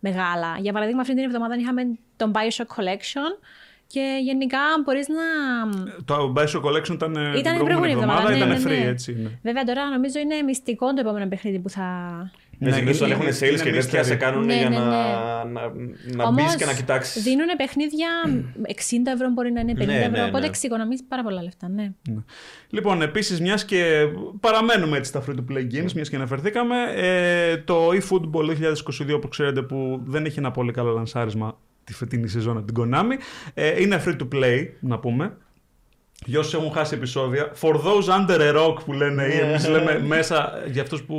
Speaker 2: μεγάλα. Για παράδειγμα, αυτή την εβδομάδα είχαμε τον Bioshock Collection και γενικά μπορείς να...
Speaker 1: Το Bioshock Collection ήταν, ε, την
Speaker 2: Ήταν η
Speaker 1: προηγούμενη
Speaker 2: προηγούμενη
Speaker 1: εβδομάδα,
Speaker 2: εβδομάδα,
Speaker 1: ήταν
Speaker 2: ναι,
Speaker 1: free,
Speaker 2: ναι, ναι.
Speaker 1: έτσι είναι.
Speaker 2: Βέβαια τώρα νομίζω είναι μυστικό το επόμενο παιχνίδι που θα...
Speaker 3: Ναι, συνήθω
Speaker 1: είναι-
Speaker 3: όταν έχουν
Speaker 1: είναι
Speaker 3: sales και τέτοια
Speaker 1: mystery.
Speaker 3: σε κάνουν
Speaker 2: Ναι,
Speaker 3: για
Speaker 2: ναι,
Speaker 3: να,
Speaker 2: ναι.
Speaker 3: να, να μπεις και να κοιτάξεις.
Speaker 2: δίνουν παιχνίδια 60 ευρώ, μπορεί να είναι 50
Speaker 3: Ναι,
Speaker 2: ευρώ,
Speaker 3: ναι,
Speaker 2: οπότε
Speaker 3: ναι.
Speaker 2: εξοικονομείς πάρα πολλά λεφτά, ναι.
Speaker 1: Λοιπόν, επίσης, μιας και παραμένουμε έτσι στα free to play games, μιας και αναφερθήκαμε, ε, το eFootball 2022, όπω ξέρετε, που δεν έχει ένα πολύ καλό λανσάρισμα τη φετινή σεζόν από την Konami, ε, είναι free to play, να πούμε. Για όσους έχουν χάσει επεισόδια, for those under a rock που λένε, ή εμείς λέμε μέσα για αυτούς που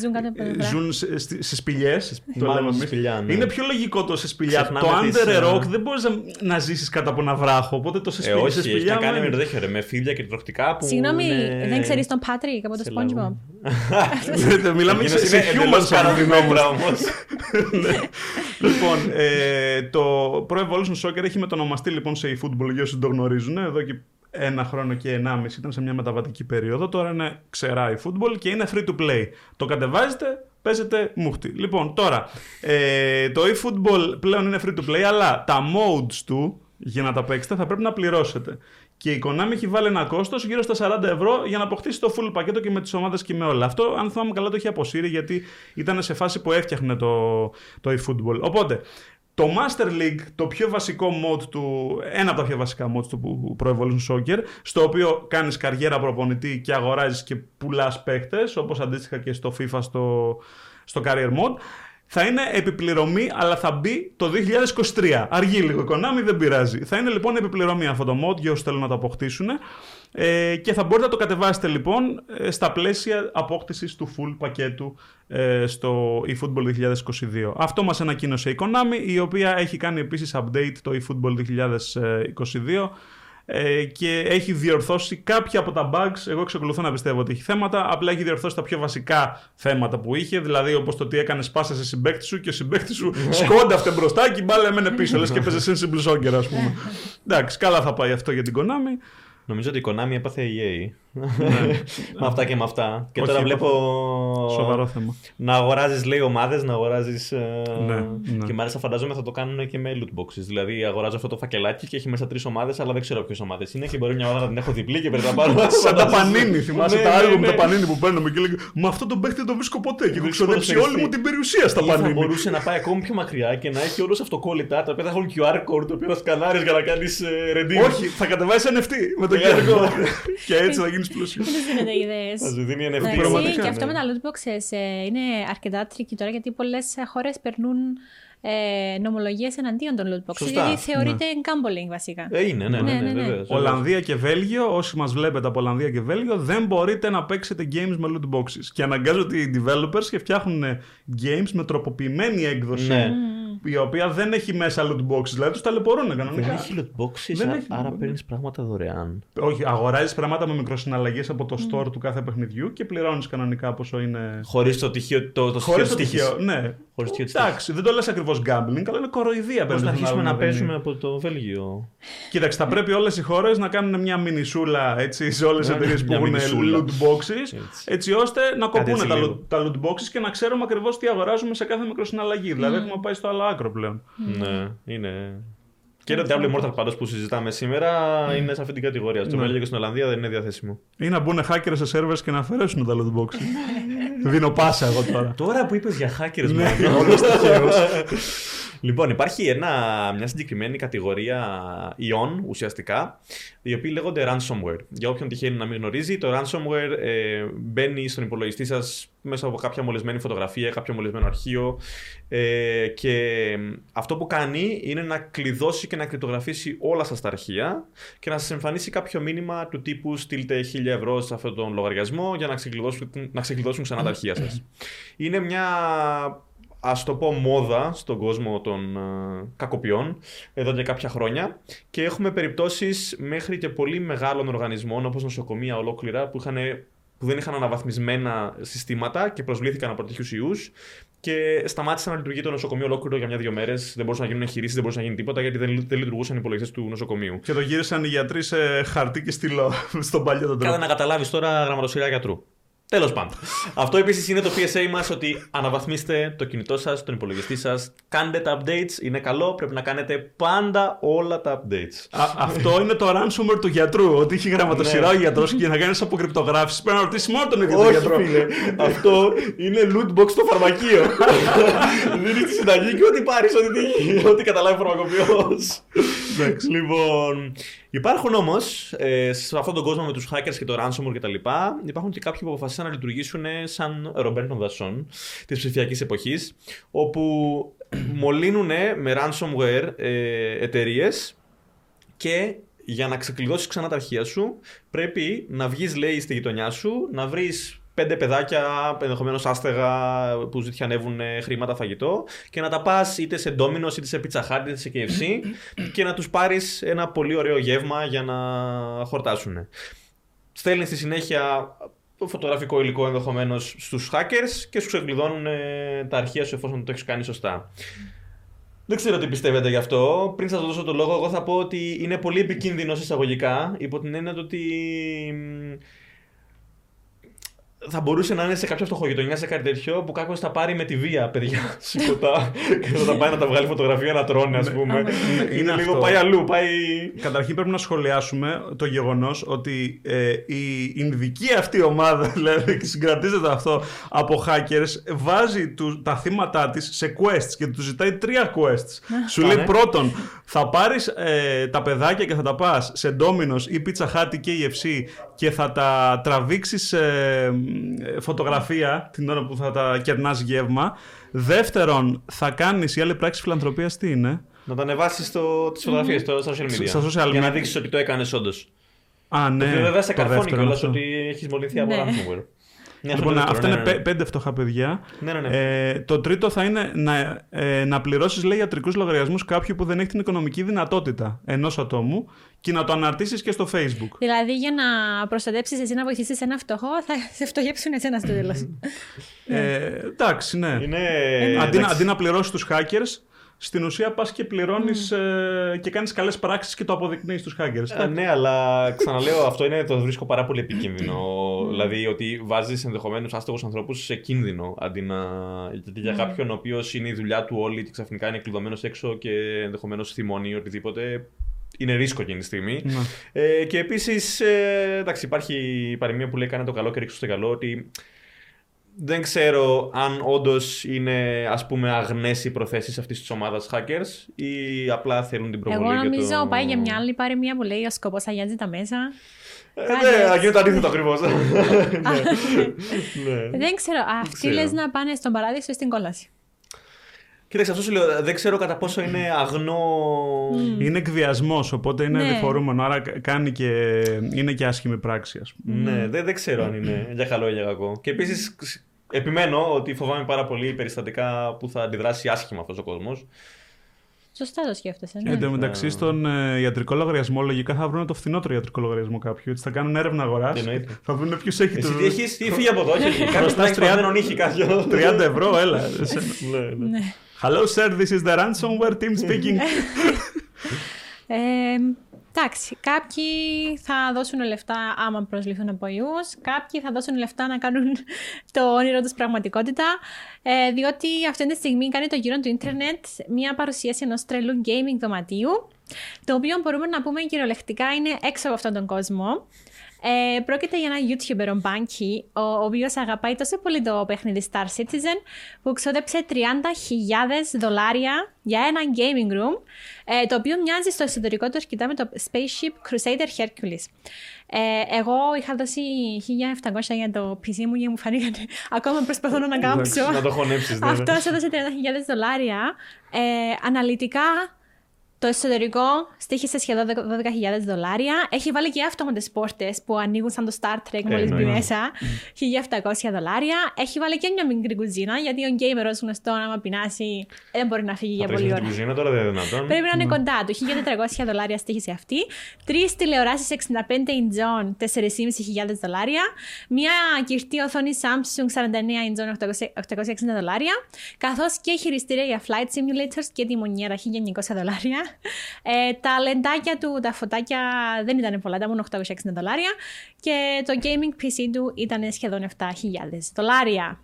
Speaker 2: Ζουν κάτω από
Speaker 1: ε,
Speaker 2: το βράχο.
Speaker 1: ζουν σε, σε σπηλιές.
Speaker 3: μάλλον σε σπηλιά, ναι.
Speaker 1: Είναι πιο λογικό το σε σπηλιά.
Speaker 3: Ξεχνάμε
Speaker 1: το
Speaker 3: τις,
Speaker 1: under a
Speaker 3: ε,
Speaker 1: rock δεν μπορείς να, να ζήσεις κάτω από ένα βράχο. Οπότε το σε
Speaker 3: Ε,
Speaker 1: σπηλιά. σε
Speaker 3: όχι, έχει
Speaker 1: σπηλιά
Speaker 3: να κάνει
Speaker 1: μένεις.
Speaker 3: με το τέτοιο, ρε, με φίδια και τροχτικά που.
Speaker 2: Συγγνώμη,
Speaker 3: είναι...
Speaker 2: δεν ξέρεις τον Patrick από το
Speaker 3: σε
Speaker 2: SpongeBob.
Speaker 3: λαγό.
Speaker 1: Μιλάμε
Speaker 3: Εκείνος
Speaker 1: σε, σε
Speaker 3: είναι
Speaker 1: humans
Speaker 3: εντελώς
Speaker 1: από την όμως.
Speaker 3: χαρακτημένο όμως.
Speaker 1: λοιπόν, ε, το Pro Evolution Soccer έχει μετονομαστεί λοιπόν σε eFootball για όσοι το γνωρίζουν. Εδώ και ένα χρόνο και ενάμιση ήταν σε μια μεταβατική περίοδο. Τώρα είναι ξερά eFootball και είναι free to play. Το κατεβάζετε, παίζετε μούχτη. Λοιπόν, τώρα, ε, το eFootball πλέον είναι free to play, αλλά τα modes του για να τα παίξετε θα πρέπει να πληρώσετε. Και η Konami έχει βάλει ένα κόστος γύρω στα 40 ευρώ για να αποκτήσει το full πακέτο και με τις ομάδες και με όλα. Αυτό, αν θυμάμαι καλά, το έχει αποσύρει γιατί ήταν σε φάση που έφτιαχνε το, το eFootball. Οπότε, το Master League, το πιο βασικό mod του, ένα από τα πιο βασικά mods του που- Pro Evolution Soccer, στο οποίο κάνεις καριέρα προπονητή και αγοράζεις και πουλάς παίκτες, όπως αντίστοιχα και στο FIFA στο, στο Career Mode, θα είναι επιπληρωμή, αλλά θα μπει το 2023. Αργεί λίγο η Konami, δεν πειράζει. Θα είναι λοιπόν επιπληρωμή αυτό το mod για όσους θέλουν να το αποκτήσουν. Ε, και θα μπορείτε να το κατεβάσετε λοιπόν ε, στα πλαίσια απόκτησης του full πακέτου ε, στο eFootball 2022. Αυτό μας ανακοίνωσε η Konami, η οποία έχει κάνει επίσης update το eFootball 2022 ε, και έχει διορθώσει κάποια από τα bugs. Εγώ εξακολουθώ να πιστεύω ότι έχει θέματα. Απλά έχει διορθώσει τα πιο βασικά θέματα που είχε. Δηλαδή, όπως το ότι έκανες πάσα σε συμπέκτη σου και ο συμπέκτη σου σκόνταφτε μπροστά και η μπάλα έμενε πίσω. Λες και παίζει sensible soccer, ας πούμε. Εντάξει, καλά θα πάει αυτό για την Konami.
Speaker 3: Νομίζω ότι η Konami έπαθε EA. με αυτά και με αυτά. Και
Speaker 1: Όχι,
Speaker 3: τώρα
Speaker 1: έπαθε.
Speaker 3: βλέπω.
Speaker 1: Σοβαρό θέμα.
Speaker 3: Να αγοράζεις, λέει, ομάδες, να αγοράζεις.
Speaker 1: Ναι, ναι.
Speaker 3: Και μάλιστα φαντάζομαι θα το κάνουν και με loot boxes. Δηλαδή, αγοράζω αυτό το φακελάκι και έχει μέσα τρεις ομάδες, αλλά δεν ξέρω ποιες ομάδες είναι. Και μπορεί μια ομάδα να την έχω διπλή και πρέπει να πάρω.
Speaker 1: Σαν τα πανίνι, θυμάσαι
Speaker 3: Ναι,
Speaker 1: τα
Speaker 3: ναι,
Speaker 1: άργο με
Speaker 3: ναι.
Speaker 1: τα πανίνι που παίρνουμε και λέγαμε Μα αυτό τον παίχτη δεν το βρίσκω ποτέ. Και έχω
Speaker 3: βρίσκω
Speaker 1: ξοδέψει
Speaker 3: ποτέ,
Speaker 1: όλη μου
Speaker 3: εσύ.
Speaker 1: την περιουσία στα
Speaker 3: Ή θα
Speaker 1: πανίνι.
Speaker 3: μπορούσε να πάει ακόμη πιο μακριά και να έχει όλους αυτοκόλλητα τα οποία θα έχουν QR code το οποίο θα σκανάρεις για να κάνεις redeem.
Speaker 1: Όχι, θα κατεβάσεις NFT με το
Speaker 3: Ναι.
Speaker 1: QR code. και έτσι θα γίνεις πλούσιος.
Speaker 2: Δεν τους δίνετε ιδέες.
Speaker 3: Θα σου δίνει NFT.
Speaker 2: Εντάξει,
Speaker 1: Πραγματικά,
Speaker 2: και αυτό
Speaker 3: ναι.
Speaker 2: με τα loot boxes ε, είναι αρκετά tricky τώρα γιατί πολλές χώρες περνούν ε, νομολογίες εναντίον των loot boxes.
Speaker 3: Σωστά,
Speaker 2: Γιατί θεωρείται gambling βασικά.
Speaker 3: Ε, είναι, ναι, ναι,
Speaker 2: Ναι,
Speaker 3: ναι,
Speaker 2: ναι, ναι.
Speaker 3: βεβαίως, βεβαίως.
Speaker 1: Ολλανδία και Βέλγιο, όσοι μας βλέπετε από Ολλανδία και Βέλγιο, δεν μπορείτε να παίξετε games με loot boxes. Και αναγκάζονται οι developers και φτιάχνουν games με τροποποιημένη έκδοση.
Speaker 3: Ναι.
Speaker 1: Η οποία δεν έχει μέσα loot boxes. Δηλαδή τους ταλαιπωρούν
Speaker 3: Δεν
Speaker 1: κανονικά.
Speaker 3: έχει loot boxes,
Speaker 1: Δεν
Speaker 3: α-
Speaker 1: έχει,
Speaker 3: άρα
Speaker 1: ναι.
Speaker 3: παίρνεις πράγματα δωρεάν.
Speaker 1: Όχι, αγοράζεις πράγματα με μικροσυναλλαγές από το store του κάθε παιχνιδιού και πληρώνεις κανονικά πόσο είναι.
Speaker 3: Χωρίς το τυχείο, το, το
Speaker 1: Χωρίς
Speaker 3: στοιχείο
Speaker 1: το
Speaker 3: της τύχης.
Speaker 1: τυχαίο. Ναι.
Speaker 3: Χωρίς στοιχείο της
Speaker 1: Εντάξει, δεν το λες ακριβώς gambling, αλλά είναι κοροϊδία
Speaker 3: Πώς
Speaker 1: απέναντι
Speaker 3: να
Speaker 1: στον
Speaker 3: αρχίσουμε
Speaker 1: άλλον
Speaker 3: να
Speaker 1: δεν
Speaker 3: παίζουμε
Speaker 1: είναι.
Speaker 3: από το Βέλγιο;
Speaker 1: Κοίταξε, θα πρέπει όλες οι χώρες να κάνουν μια μινισούλα έτσι, σε όλες τις
Speaker 3: Ναι,
Speaker 1: εταιρείες που
Speaker 3: μια
Speaker 1: έχουν
Speaker 3: μινισούλα.
Speaker 1: loot boxes,
Speaker 3: Έτσι.
Speaker 1: έτσι ώστε να κοπούν
Speaker 3: έτσι
Speaker 1: τα,
Speaker 3: λίγο.
Speaker 1: loot- τα loot boxes και να ξέρουμε ακριβώς τι αγοράζουμε σε κάθε μικροσυναλλαγή. Δηλαδή, έχουμε πάει στο άλλο άκρο πλέον.
Speaker 3: Ναι, είναι. Και το Diablo Immortal πάντως που συζητάμε σήμερα είναι σε αυτή την κατηγορία. Στο
Speaker 1: Ναι.
Speaker 3: Βέλγιο και στην Ολλανδία δεν είναι διαθέσιμο.
Speaker 1: Ή να μπουν hackers σε servers και να αφαιρέσουν τα loot boxes. Δίνω πάσα εγώ τώρα.
Speaker 3: Τώρα που είπες για hackers,
Speaker 1: Ναι,
Speaker 3: μόνο.
Speaker 1: όλος τυχαίος.
Speaker 3: Λοιπόν, υπάρχει ένα, μια συγκεκριμένη κατηγορία ιών ουσιαστικά, οι οποίοι λέγονται ransomware. Για όποιον τυχαίνει να μην γνωρίζει, το ransomware ε, μπαίνει στον υπολογιστή σας μέσα από κάποια μολυσμένη φωτογραφία, κάποιο μολυσμένο αρχείο ε, και αυτό που κάνει είναι να κλειδώσει και να κρυπτογραφήσει όλα σας τα αρχεία και να σας εμφανίσει κάποιο μήνυμα του τύπου στείλτε 1000 ευρώ σε αυτόν τον λογαριασμό για να ξεκλειδώσουν, να ξεκλειδώσουν ξανά τα αρχεία σας. Είναι μια ας το πω μόδα στον κόσμο των uh, κακοποιών εδώ και κάποια χρόνια και έχουμε περιπτώσεις μέχρι και πολύ μεγάλων οργανισμών όπως νοσοκομεία ολόκληρα που, είχαν, που δεν είχαν αναβαθμισμένα συστήματα και προσβλήθηκαν από τέτοιους ιούς και σταμάτησαν να λειτουργεί το νοσοκομείο ολόκληρο για μια-δύο μέρες. Δεν μπορούσαν να γίνουν εγχειρήσεις, δεν μπορούσε να γίνει τίποτα γιατί δεν, δεν λειτουργούσαν οι υπολογιστές του νοσοκομείου.
Speaker 1: Και το γύρισαν οι γιατροί σε χαρτί και στυλό στον παλιό τον τρόπο.
Speaker 3: Κάτα να καταλάβεις τώρα γραμματοσυρά γιατρού. Τέλος πάντων. Αυτό επίσης είναι το PSA μας ότι αναβαθμίστε το κινητό σας, τον υπολογιστή σας. Κάντε τα updates. Είναι καλό. Πρέπει να κάνετε πάντα όλα τα updates.
Speaker 1: Α, αυτό είναι το ransomware του γιατρού. Ότι έχει γραμματοσυρά ο γιατρός και να κάνεις αποκρυπτογράφηση πρέπει να ρωτήσεις μόνο τον ίδιο
Speaker 3: Όχι,
Speaker 1: γιατρό.
Speaker 3: φίλε. Αυτό είναι loot box στο φαρμακείο. Δίνεις τη συνταγή και ό,τι πάρεις, ό,τι, τύχει, ό,τι καταλάβει ο φαρμακοποιός. λοιπόν, υπάρχουν όμως ε, σε αυτόν τον κόσμο με τους hackers και το ransomware κτλ. Υπάρχουν και κάποιοι που αποφασίσαν να λειτουργήσουν σαν ρομπέρ των δασών της ψηφιακής εποχής, όπου μολύνουν με ransomware ε, εταιρείες και για να ξεκλειδώσεις ξανά τα αρχεία σου, πρέπει να βγεις, λέει, στη γειτονιά σου, να βρεις πέντε παιδάκια, ενδεχομένως άστεγα που ζητιανεύουν ε, χρήματα φαγητό και να τα πας είτε σε Domino's είτε σε Pizza Hut είτε σε KFC και να τους πάρεις ένα πολύ ωραίο γεύμα για να χορτάσουν. Στέλνεις στη συνέχεια φωτογραφικό υλικό ενδεχομένως στους hackers και σου ξεκλειδώνουν ε, τα αρχεία σου εφόσον το έχεις κάνει σωστά. Δεν ξέρω τι πιστεύετε γι' αυτό. Πριν σας δώσω το λόγο, εγώ θα πω ότι είναι πολύ επικίνδυνος εισαγωγικά, υπό την έννοια ότι μ, θα μπορούσε να είναι σε κάποια φτωχογειτονιά σε κάτι τέτοιο που κάποιος θα πάρει με τη βία παιδιά σηκωτά και θα τα πάει να τα βγάλει φωτογραφία να τρώνε, ας πούμε.
Speaker 1: είναι
Speaker 3: είναι λίγο
Speaker 1: αυτό.
Speaker 3: πάει αλλού. Πάει...
Speaker 1: Καταρχήν πρέπει να σχολιάσουμε το γεγονός ότι ε, η Ινδική αυτή ομάδα, δηλαδή και συγκρατίζεται αυτό από hackers, βάζει του, τα θύματα της σε quests και τους ζητάει τρία quests. Σου λέει
Speaker 3: ναι.
Speaker 1: πρώτον, θα πάρεις ε, τα παιδάκια και θα τα πας σε Domino's ή Pizza Hut ή KFC και θα τα τραβήξεις φωτογραφία την ώρα που θα τα κερνάς γεύμα. Δεύτερον, θα κάνεις η άλλη πράξη φιλανθρωπίας τι είναι;
Speaker 3: Να τα ανεβάσεις τις φωτογραφίες στο social media.
Speaker 1: Στα social
Speaker 3: Για να
Speaker 1: media.
Speaker 3: δείξεις ότι το έκανες όντως.
Speaker 1: Α, ναι.
Speaker 3: Και βέβαια σε
Speaker 1: το
Speaker 3: καρφώνει
Speaker 1: δεύτερο
Speaker 3: κιόλα
Speaker 1: αυτό.
Speaker 3: ότι έχεις μολυνθεί από
Speaker 2: Ναι.
Speaker 3: ransomware. Μια
Speaker 1: Λοιπόν,
Speaker 3: στο
Speaker 1: αυτά
Speaker 3: δεύτερο,
Speaker 1: είναι
Speaker 3: ναι, ναι,
Speaker 1: πέ- πέντε φτωχά παιδιά.
Speaker 3: Ναι, ναι, ναι.
Speaker 1: Ε, το τρίτο θα είναι να, ε, να πληρώσεις, λέει, ιατρικούς λογαριασμούς κάποιου που δεν έχει την οικονομική δυνατότητα ενός ατόμου και να το αναρτήσεις και στο Facebook.
Speaker 2: Δηλαδή, για να προστατέψεις εσύ να βοηθήσεις ένα φτωχό, θα σε φτωχέψουν εσένα στο τέλος.
Speaker 1: Ε, εντάξει, ναι.
Speaker 3: Είναι.
Speaker 1: αντί, να-
Speaker 3: εντάξει.
Speaker 1: αντί να πληρώσεις τους hackers, στην ουσία πας και πληρώνεις
Speaker 3: Mm.
Speaker 1: ε, και κάνεις καλές πράξεις και το αποδεικνύεις στου hackers.
Speaker 3: Ε, ναι, αλλά ξαναλέω, αυτό είναι, το βρίσκω πάρα πολύ επικίνδυνο. δηλαδή ότι βάζεις ενδεχομένως άστεγους ανθρώπους σε κίνδυνο αντί να. Γιατί για κάποιον ο οποίος είναι η δουλειά του όλη και ξαφνικά είναι κλειδωμένος έξω και ενδεχομένως θυμώνει ή οτιδήποτε. Είναι ρίσκο εκείνη τη στιγμή.
Speaker 1: Ναι.
Speaker 3: Ε, και επίσης, ε, εντάξει, υπάρχει η παροιμία που λέει: Κάνε το καλό και ρίξω στο καλό. Ότι δεν ξέρω αν όντως είναι ας πούμε αγνές οι προθέσεις αυτής της ομάδας hackers ή απλά θέλουν την προβολή.
Speaker 2: Εγώ
Speaker 3: και
Speaker 2: νομίζω
Speaker 3: το...
Speaker 2: πάει για μια άλλη παροιμία που λέει Ο σκοπός αγιάζει τα μέσα.
Speaker 3: Ε,
Speaker 2: Κάτι
Speaker 3: ναι,
Speaker 2: έτσι.
Speaker 3: να γίνει το αντίθετο ακριβώ. ναι.
Speaker 2: Δεν ξέρω, αυτοί
Speaker 3: ξέρω.
Speaker 2: λες να πάνε στον παράδεισο ή στην κόλαση.
Speaker 3: Κοίταξε, αυτό σου λέω. Δεν ξέρω κατά πόσο είναι αγνό.
Speaker 1: Είναι εκβιασμός, οπότε είναι
Speaker 2: Ναι.
Speaker 1: διφορούμενο. Άρα κάνει και, είναι και άσχημη πράξη, ας πούμε.
Speaker 3: Ναι, δεν, δεν ξέρω αν είναι για καλό ή για κακό. Και επίσης επιμένω ότι φοβάμαι πάρα πολύ περιστατικά που θα αντιδράσει άσχημα αυτός ο κόσμος.
Speaker 2: Σωστά το σκέφτεσαι. Ναι.
Speaker 1: Εν τω μεταξύ, στον ε, ιατρικό λογαριασμό, λογικά θα βρουν το φθηνότερο ιατρικό λογαριασμό κάποιου. Έτσι θα κάνουν έρευνα αγοράς.
Speaker 3: Τι εννοείται.
Speaker 1: Θα δουν ποιος έχει
Speaker 3: Εσύ
Speaker 1: το.
Speaker 3: τι έχεις, τι φύγει από εδώ, όχι. Κάποιο
Speaker 1: Χρωστάς
Speaker 3: έχει παθαίνον ήχη κάποιο.
Speaker 1: 30 ευρώ, έλα. εσένα.
Speaker 3: Ναι, ναι.
Speaker 2: Ναι.
Speaker 1: Hello, sir, this is the ransomware team speaking.
Speaker 2: Ε, εντάξει, κάποιοι θα δώσουν λεφτά άμα προσληφθούν από ιούς, κάποιοι θα δώσουν λεφτά να κάνουν το όνειρο τους πραγματικότητα, ε, διότι αυτή τη στιγμή κάνει το γύρο του ίντερνετ μια παρουσίαση ενός τρελού gaming δωματίου, το οποίο μπορούμε να πούμε κυριολεκτικά είναι έξω από αυτόν τον κόσμο. Ε, πρόκειται για ένα YouTuber, ο Banky, ο, ο οποίος αγαπάει τόσο πολύ το παιχνίδι Star Citizen, που ξόδεψε 30.000 δολάρια για ένα gaming room, ε, το οποίο μοιάζει στο εσωτερικό του αρκετά με το Spaceship Crusader Hercules. Ε, εγώ είχα δώσει 1.700 για το PC μου και μου φανήκατε ακόμα προσπαθώ να κάψω.
Speaker 3: Να το χωνέψεις. ναι, ναι.
Speaker 2: Αυτός έδωσε 30.000 δολάρια. Ε, αναλυτικά το εσωτερικό στήχησε σχεδόν 12.000 δολάρια. Έχει βάλει και αυτόματες πόρτες που ανοίγουν σαν το Star Trek μόλις μπει
Speaker 3: εννοείται.
Speaker 2: μέσα. 1.700 δολάρια. Έχει βάλει και μια μικρή κουζίνα, γιατί ο gamer ως γνωστό, άμα πεινάσει, δεν μπορεί να φύγει για
Speaker 3: Θα
Speaker 2: πολύ
Speaker 3: τρέξει
Speaker 2: ώρα.
Speaker 3: την κουζίνα τώρα δεν είναι δυνατόν.
Speaker 2: Πρέπει να είναι κοντά του. 1.400 δολάρια στήχησε αυτή. Τρεις τηλεοράσεις 65 inch 4.500 δολάρια. Μια κυρτή οθόνη Samsung 49 inch 860 δολάρια. Καθώς και χειριστήρια για flight simulators και τη μονιέρα 1.900 δολάρια. Ε, τα λεντάκια του, τα φωτάκια δεν ήταν πολλά, ήταν 860 δολάρια. Και το gaming PC του ήταν σχεδόν 7.000 δολάρια.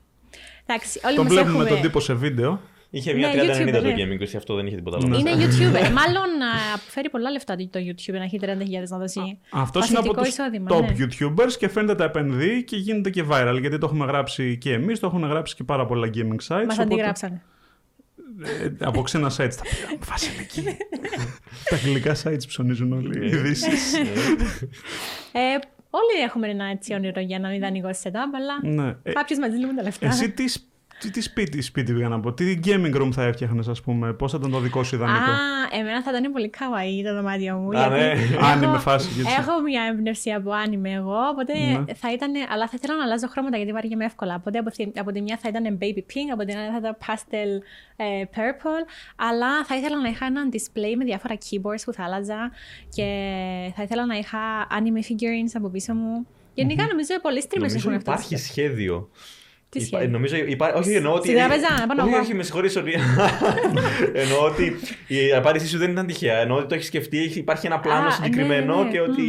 Speaker 2: Εντάξει, όλοι
Speaker 1: Τον
Speaker 2: μας
Speaker 1: βλέπουμε
Speaker 2: έχουμε...
Speaker 1: τον τύπο σε βίντεο.
Speaker 3: Είχε μια
Speaker 2: Ναι,
Speaker 3: 30-90
Speaker 2: YouTuber,
Speaker 3: το
Speaker 2: ναι.
Speaker 3: gaming, εσύ αυτό δεν είχε τίποτα άλλο.
Speaker 2: Είναι YouTuber. Ε, Μάλλον α, αποφέρει πολλά λεφτά το YouTube να έχει 30.000 να δώσει.
Speaker 1: Αυτός είναι από
Speaker 2: παθητικό
Speaker 1: τους
Speaker 2: εισόδημα,
Speaker 1: top
Speaker 2: ναι.
Speaker 1: YouTubers και φαίνεται τα επενδύει και γίνεται και viral. Γιατί το έχουμε γράψει και εμείς, το έχουν γράψει και πάρα πολλά gaming sites.
Speaker 2: Μας
Speaker 1: οπότε,
Speaker 2: αντιγράψανε.
Speaker 1: Ε, από ξένα sites τα πήγαμε. Βασιλική. τα αγγλικά sites ψωνίζουν όλοι.
Speaker 3: Ναι.
Speaker 1: Ειδήσεις.
Speaker 2: Ε, όλοι έχουμε ένα έτσι όνειρο για να μην δανεικό setup, αλλά
Speaker 1: ναι. Ε,
Speaker 2: κάποιος μας δίνει τα λεφτά.
Speaker 1: εσύ τι, τι, τι σπίτι, σπίτι πήγα να πω. Τι gaming room θα έφτιαχνες, ας πούμε; Πώς θα ήταν το δικό σου ιδανικό;
Speaker 2: Α, εμένα θα ήταν πολύ kawaii το δωμάτιο μου.
Speaker 3: Α,
Speaker 2: γιατί
Speaker 3: ναι.
Speaker 2: έχω-
Speaker 1: Άνιμε φάση, έτσι.
Speaker 2: Έχω μια έμπνευση από άνιμε εγώ, οπότε
Speaker 1: Ναι.
Speaker 2: θα ήταν. Αλλά θα ήθελα να αλλάζω χρώματα γιατί βαριέμαι εύκολα. Οπότε από, τη- από τη μια θα ήταν baby pink, από την άλλη θα ήταν pastel ε, purple. Αλλά θα ήθελα να είχα ένα display με διάφορα keyboards που θα άλλαζα και θα ήθελα να είχα anime figurines από πίσω μου. Γενικά νομίζω πολλοί streamers
Speaker 3: Νομίζω
Speaker 2: έχουν αυτό. το
Speaker 3: υπάρχει
Speaker 2: σχέδιο.
Speaker 3: Σχέδιο.
Speaker 2: Τι
Speaker 3: Υπά-
Speaker 2: σχέδιο;
Speaker 3: Νομίζω υπάρχει. Όχι, εννοώ ότι.
Speaker 2: Στην τράπεζα, πάνω
Speaker 3: όχι,
Speaker 2: εγώ.
Speaker 3: όχι, με συγχωρείς ότι. εννοώ ότι η απάντησή σου δεν ήταν τυχαία. Εννοώ ότι το έχεις σκεφτεί, έχει- υπάρχει ένα πλάνο
Speaker 2: Α,
Speaker 3: συγκεκριμένο
Speaker 2: ναι, ναι, ναι.
Speaker 3: και ότι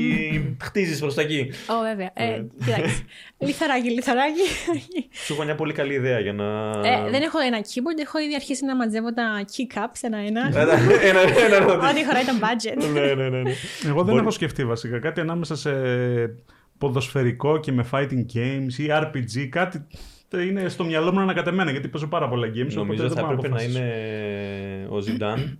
Speaker 3: χτίζεις προς τα εκεί.
Speaker 2: Ω, βέβαια. Ε,
Speaker 3: Ναι.
Speaker 2: κοιτάξτε. Λιθαράκι, λιθαράκι.
Speaker 3: Σου έχω μια πολύ καλή ιδέα για να.
Speaker 2: Ε, δεν έχω ένα keyboard, έχω ήδη αρχίσει να μαζεύω τα keycaps ένα-ένα.
Speaker 3: Ένα, ένα, ένα, ένα.
Speaker 2: Ό,τι χωράει το budget.
Speaker 3: Ναι, ναι, ναι. ναι.
Speaker 1: Εγώ δεν
Speaker 3: Μπορεί-
Speaker 1: έχω σκεφτεί βασικά κάτι ανάμεσα σε ποδοσφαιρικό και με fighting games ή RPG. Κάτι είναι στο μυαλό μου ανακατεμένα γιατί παίζω πάρα πολλά games. οπότε
Speaker 3: Νομίζω
Speaker 1: δεν
Speaker 3: θα
Speaker 1: μπορώ
Speaker 3: έπρεπε να
Speaker 1: αποφασίσω.
Speaker 3: είναι ο Ζιντάν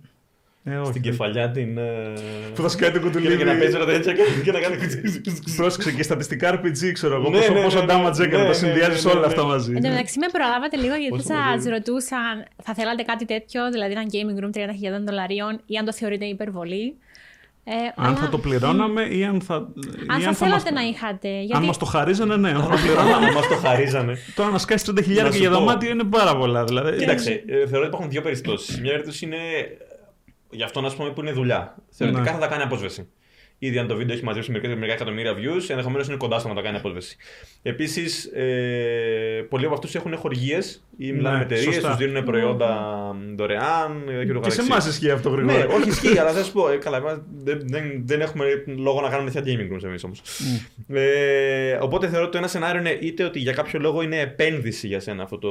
Speaker 1: Ε, όχι.
Speaker 3: στην κεφαλιά την. ε,
Speaker 1: Που θα σκάει το
Speaker 3: και
Speaker 1: κουτουλίδι.
Speaker 3: και να παίζει ρε τέτοια και- και να κάνει.
Speaker 1: Πρόσεξε και στατιστικά RPG, ξέρω εγώ.
Speaker 3: Ναι,
Speaker 1: πόσο,
Speaker 3: ναι,
Speaker 1: πόσο
Speaker 3: ναι, ναι.
Speaker 1: damage έκανε.
Speaker 3: Ναι,
Speaker 1: τα
Speaker 3: ναι,
Speaker 1: συνδυάζει
Speaker 3: ναι, ναι,
Speaker 1: όλα
Speaker 3: ναι.
Speaker 1: αυτά μαζί.
Speaker 2: Εν τω μεταξύ με προλάβατε λίγο γιατί
Speaker 3: Πόσο
Speaker 2: θα
Speaker 3: μαζί.
Speaker 2: σας ρωτούσαν, θα θέλατε κάτι τέτοιο, δηλαδή ένα gaming room 30.000 δολαρίων ή αν το θεωρείτε υπερβολή. Ε,
Speaker 1: Αν
Speaker 2: αλλά-
Speaker 1: θα το πληρώναμε ή αν θα.
Speaker 2: Αν
Speaker 1: ή
Speaker 2: θα
Speaker 1: μας-
Speaker 2: θέλατε να είχατε.
Speaker 1: Αν
Speaker 2: Γιατί
Speaker 1: μας το χαρίζανε, ναι. Αν θα το πληρώναμε.
Speaker 3: Μας το χαρίζανε.
Speaker 1: Τώρα να σκάσει 30.000
Speaker 3: Να
Speaker 1: και
Speaker 3: σου
Speaker 1: για
Speaker 3: πω.
Speaker 1: δωμάτιο είναι πάρα πολλά. Δηλαδή.
Speaker 3: Κοίταξε, ε, θεωρώ ότι υπάρχουν δύο περιπτώσει. Μια περίπτωση είναι για αυτόν ας πούμε, που είναι δουλειά. Θεωρητικά
Speaker 1: Ναι.
Speaker 3: θα τα κάνει απόσβεση. Ήδη αν το βίντεο έχει μαζέψει μερικά, μερικά εκατομμύρια views, ενδεχομένως είναι κοντά στο να τα κάνει απόσβεση. Επίσης, ε, πολλοί από αυτούς έχουν χορηγίε ή μιλάνε
Speaker 1: Ναι,
Speaker 3: με εταιρείες,
Speaker 1: σωστά.
Speaker 3: τους δίνουν προϊόντα δωρεάν ε, και το
Speaker 1: Και σε
Speaker 3: καθεξής.
Speaker 1: εμάς ισχύει αυτό
Speaker 3: Ναι,
Speaker 1: γρήγορα.
Speaker 3: όχι ισχύει, αλλά θα σου πω. ε, καλά, εμάς δεν, δεν, δεν έχουμε λόγο να κάνουμε τέτοια gaming rooms εμείς όμως. Ε, οπότε θεωρώ ότι το ένα σενάριο είναι είτε ότι για κάποιο λόγο είναι επένδυση για σένα αυτό το,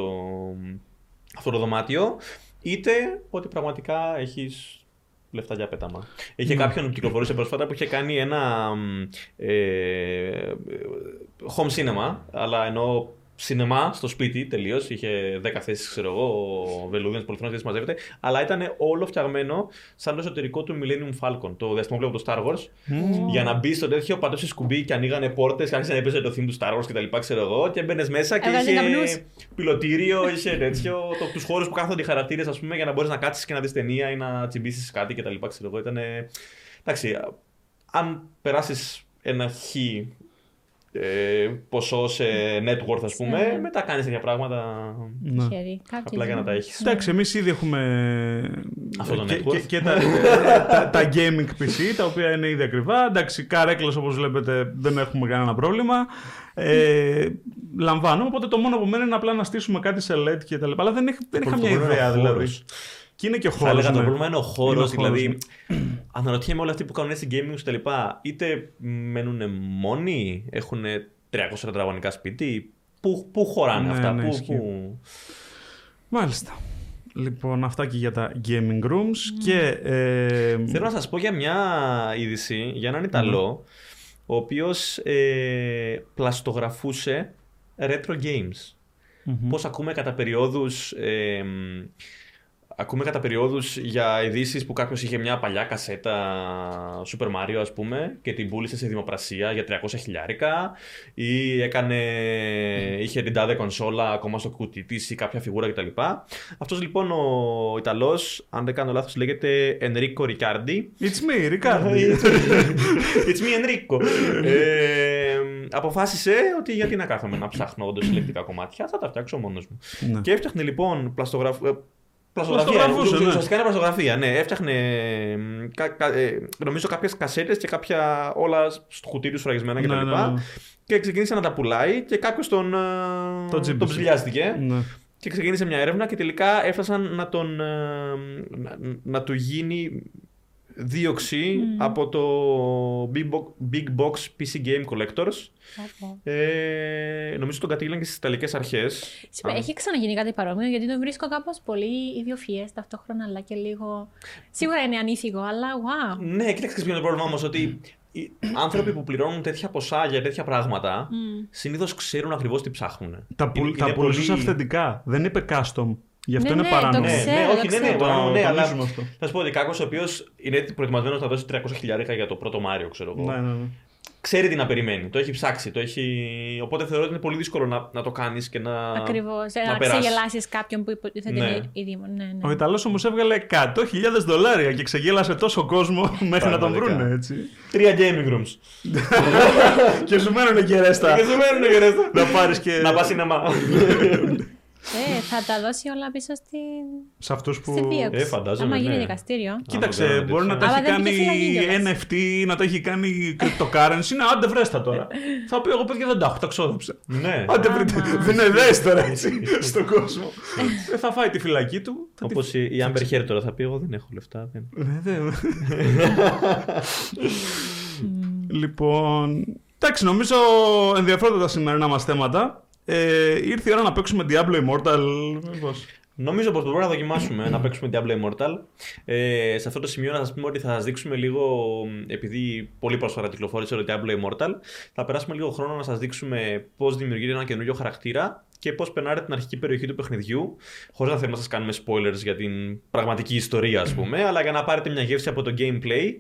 Speaker 3: αυτό το δωμάτιο, είτε ότι πραγματικά έχεις λεφτά για πέταμα. Είχε κάποιον που κυκλοφορούσε πρόσφατα που είχε κάνει ένα μ, ε, home cinema, αλλά ενώ σινεμά στο σπίτι τελείως. Είχε 10 θέσεις, ξέρω εγώ, βελούδινε πολυθρόνε θέσει μαζεύεται. Αλλά ήταν όλο φτιαγμένο σαν το εσωτερικό του Millennium Falcon, το διαστημόπλαιο από το Star Wars. Για να μπει στο τέτοιο, πατούσε σκουμπί και ανοίγανε πόρτες και άρχισε να έπαιζε το theme του Star Wars και τα λοιπά, ξέρω εγώ. Και μπαίνει μέσα και
Speaker 2: Έβγαζε
Speaker 3: είχε
Speaker 2: καπνούς.
Speaker 3: πιλωτήριο, είχε τέτοιο. τους χώρους που κάθονται οι χαρακτήρες, ας πούμε, για να μπορείς να κάτσεις και να δεις ταινία ή να τσιμπήσεις κάτι και τα λοιπά, ξέρω εγώ. Ήταν. Εντάξει, αν περάσεις ένα χ ε, ποσό σε net worth, ας πούμε,
Speaker 2: Ναι.
Speaker 3: μετά κάνεις τέτοια πράγματα.
Speaker 1: Ναι.
Speaker 2: χέρι. Κάποιες
Speaker 3: Απλά για να τα
Speaker 2: δεν-
Speaker 3: έχεις.
Speaker 1: Εντάξει, εμείς ήδη έχουμε.
Speaker 3: Αυτό το
Speaker 1: και,
Speaker 3: network.
Speaker 1: και, και τα, τα, τα gaming PC, τα οποία είναι ήδη ακριβά. Εντάξει, καρέκλε όπως βλέπετε δεν έχουμε κανένα πρόβλημα. Ε, λαμβάνουμε. Οπότε το μόνο που μένει είναι απλά να στήσουμε κάτι σε LED και τα λοιπά. Αλλά δεν, έχ- δεν είχα
Speaker 3: Το
Speaker 1: μια
Speaker 3: πρόβλημα είναι
Speaker 1: ιδέα
Speaker 3: ο
Speaker 1: δηλαδή.
Speaker 3: Χώρος.
Speaker 1: Και είναι και ο
Speaker 3: Θα
Speaker 1: χώρος.
Speaker 3: έλεγα το πρόβλημα είναι ο χώρο.
Speaker 1: Είναι ο χώρος,
Speaker 3: Δηλαδή, αναρωτιέμαι όλοι αυτοί που κάνουν έτσι gaming και τα λοιπά, είτε μένουν μόνοι, έχουν 300 τετραγωνικά σπίτι. Πού, πού χωράνε
Speaker 1: Ναι,
Speaker 3: αυτά,
Speaker 1: ναι,
Speaker 3: πού,
Speaker 1: ισχύει.
Speaker 3: πού...
Speaker 1: Μάλιστα. Λοιπόν, αυτά και για τα gaming rooms. Και. Ε,
Speaker 3: Θέλω να σας πω για μια είδηση, για έναν Ιταλό, ο οποίος ε, πλαστογραφούσε retro games. Πώς ακούμε κατά περιόδους ε, Ακούμε κατά περιόδους για ειδήσεις που κάποιος είχε μια παλιά κασέτα Super Mario, ας πούμε, και την πούλησε σε δημοπρασία για 300 χιλιάρικα, ή έκανε, είχε την τάδε κονσόλα ακόμα στο κουτί της ή κάποια φιγούρα κτλ. Αυτός λοιπόν ο Ιταλός, αν δεν κάνω λάθος, λέγεται Enrico Riccardi.
Speaker 1: It's me, Riccardi.
Speaker 3: It's me, Enrico. ε, αποφάσισε ότι γιατί να κάθομαι να ψάχνω όντως ηλεκτρικά κομμάτια, θα τα φτιάξω μόνος μου.
Speaker 1: Ναι.
Speaker 3: Και έφτιαχνε λοιπόν πλαστογραφία. Πλαστογραφία.
Speaker 1: Πλαστογραφούσε, ναι.
Speaker 3: Ουσιαστικά είναι πλαστογραφία, ναι. Έφτιαχνε μ, κα, κα- ε, νομίζω κάποιες κασέτες και κάποια όλα στο κουτί του σφραγισμένα κτλ.
Speaker 1: Ναι, ναι, ναι.
Speaker 3: Και ξεκίνησε να τα πουλάει και κάποιος τον, ε,
Speaker 1: Τον τζίμπησε.
Speaker 3: τον ψηλιάστηκε.
Speaker 1: Ναι.
Speaker 3: Και ξεκίνησε μια έρευνα και τελικά έφτασαν να, τον, ε, να, να του γίνει δίωξη από το Big Box, Big Box PC Game Collectors. Ε, νομίζω τον κατήγγειλαν και στις Ιταλικές Αρχές.
Speaker 2: Συγγνώμη, Έχει ξαναγίνει κάτι παρόμοιο, γιατί το βρίσκω κάπως πολύ ιδιοφυές ταυτόχρονα, αλλά και λίγο. Σίγουρα είναι ανήθικο, αλλά wow.
Speaker 3: Ναι, κοίταξε ποιο είναι το πρόβλημα όμως. Ότι οι άνθρωποι που πληρώνουν τέτοια ποσά για τέτοια πράγματα συνήθως ξέρουν ακριβώς τι ψάχνουν.
Speaker 1: Τα, πουλ,
Speaker 3: Είναι-
Speaker 1: τα
Speaker 3: είναι
Speaker 1: πουλούσες
Speaker 3: πολύ-
Speaker 1: αυθεντικά. Δεν είπε custom. Γι' αυτό
Speaker 2: Ναι,
Speaker 1: είναι
Speaker 2: ναι,
Speaker 1: παράνομο.
Speaker 2: το
Speaker 3: Ναι,
Speaker 2: ξέρω,
Speaker 3: ναι,
Speaker 2: το
Speaker 3: όχι, ναι, ναι,
Speaker 2: ξέρω.
Speaker 3: το
Speaker 1: Το
Speaker 3: ναι, αλλά
Speaker 1: τονίζουμε αυτό.
Speaker 3: θα σου πω ότι κάποιος ο οποίος είναι προετοιμασμένος να δώσει 300 χιλιάρικα για το πρώτο Μάριο, ξέρω εγώ.
Speaker 1: Ναι, ναι, ναι.
Speaker 3: Ξέρει τι να περιμένει. Το έχει ψάξει. Το έχει... Οπότε θεωρώ ότι είναι πολύ δύσκολο να, να το κάνεις και να.
Speaker 2: Ακριβώς.
Speaker 3: να
Speaker 2: Να
Speaker 3: περάσεις.
Speaker 2: ξεγελάσεις κάποιον που υποτίθεται
Speaker 3: Ναι.
Speaker 2: είναι ήδη. Ναι, ναι.
Speaker 1: Ο Ιταλός όμως έβγαλε 100.000 δολάρια και ξεγέλασε τόσο κόσμο μέχρι να τον
Speaker 3: Πραγματικά.
Speaker 1: βρούνε, έτσι.
Speaker 3: Τρία gaming rooms.
Speaker 1: και σου μένουν και ρέστα.
Speaker 3: Και σου μένουν και ρέστα.
Speaker 1: να πάρεις και.
Speaker 3: Να πας σινεμά.
Speaker 2: Ε, θα τα δώσει όλα πίσω στην,
Speaker 1: Σε αυτούς που.
Speaker 2: στη δίωξη.
Speaker 3: Ε, φαντάζομαι,
Speaker 2: Άμα γίνει
Speaker 3: ναι.
Speaker 2: δικαστήριο.
Speaker 1: Κοίταξε,
Speaker 3: Αν το κάνανε
Speaker 1: μπορεί να τα
Speaker 3: τέτοια.
Speaker 1: έχει
Speaker 2: Αλλά δεν
Speaker 1: κάνει
Speaker 2: βγήκε φυλακή κιόλας.
Speaker 1: NFT, να τα έχει κάνει cryptocurrency. Να, άντε βρέστα τώρα. Θα πει εγώ παιδιά δεν τα έχω, τα ξόδεψα.
Speaker 3: ναι.
Speaker 1: Άντε βρείτε,
Speaker 2: Άμα.
Speaker 1: δεν είναι δες τώρα έτσι στον κόσμο. Ε, θα φάει τη φυλακή του. θα τη-
Speaker 3: Όπως η Amber Heard τώρα θα πει: Εγώ δεν έχω λεφτά. Δεν.
Speaker 1: Ναι, δεν- Λοιπόν, εντάξει, νομίζω ενδιαφέροντα τα σημερινά μας θέματα. Ε, ήρθε η ώρα να παίξουμε Diablo Immortal. Μήπως.
Speaker 3: Νομίζω πως μπορούμε να δοκιμάσουμε να παίξουμε Diablo Immortal. Ε, σε αυτό το σημείο να σας πούμε ότι θα σας δείξουμε λίγο, επειδή πολύ πρόσφατα κυκλοφόρησε το Diablo Immortal, θα περάσουμε λίγο χρόνο να σας δείξουμε πώς δημιουργείται ένα καινούριο χαρακτήρα και πώς περνάρετε την αρχική περιοχή του παιχνιδιού, χωρίς να θέλουμε να σας κάνουμε spoilers για την πραγματική ιστορία, ας πούμε, αλλά για να πάρετε μια γεύση από το gameplay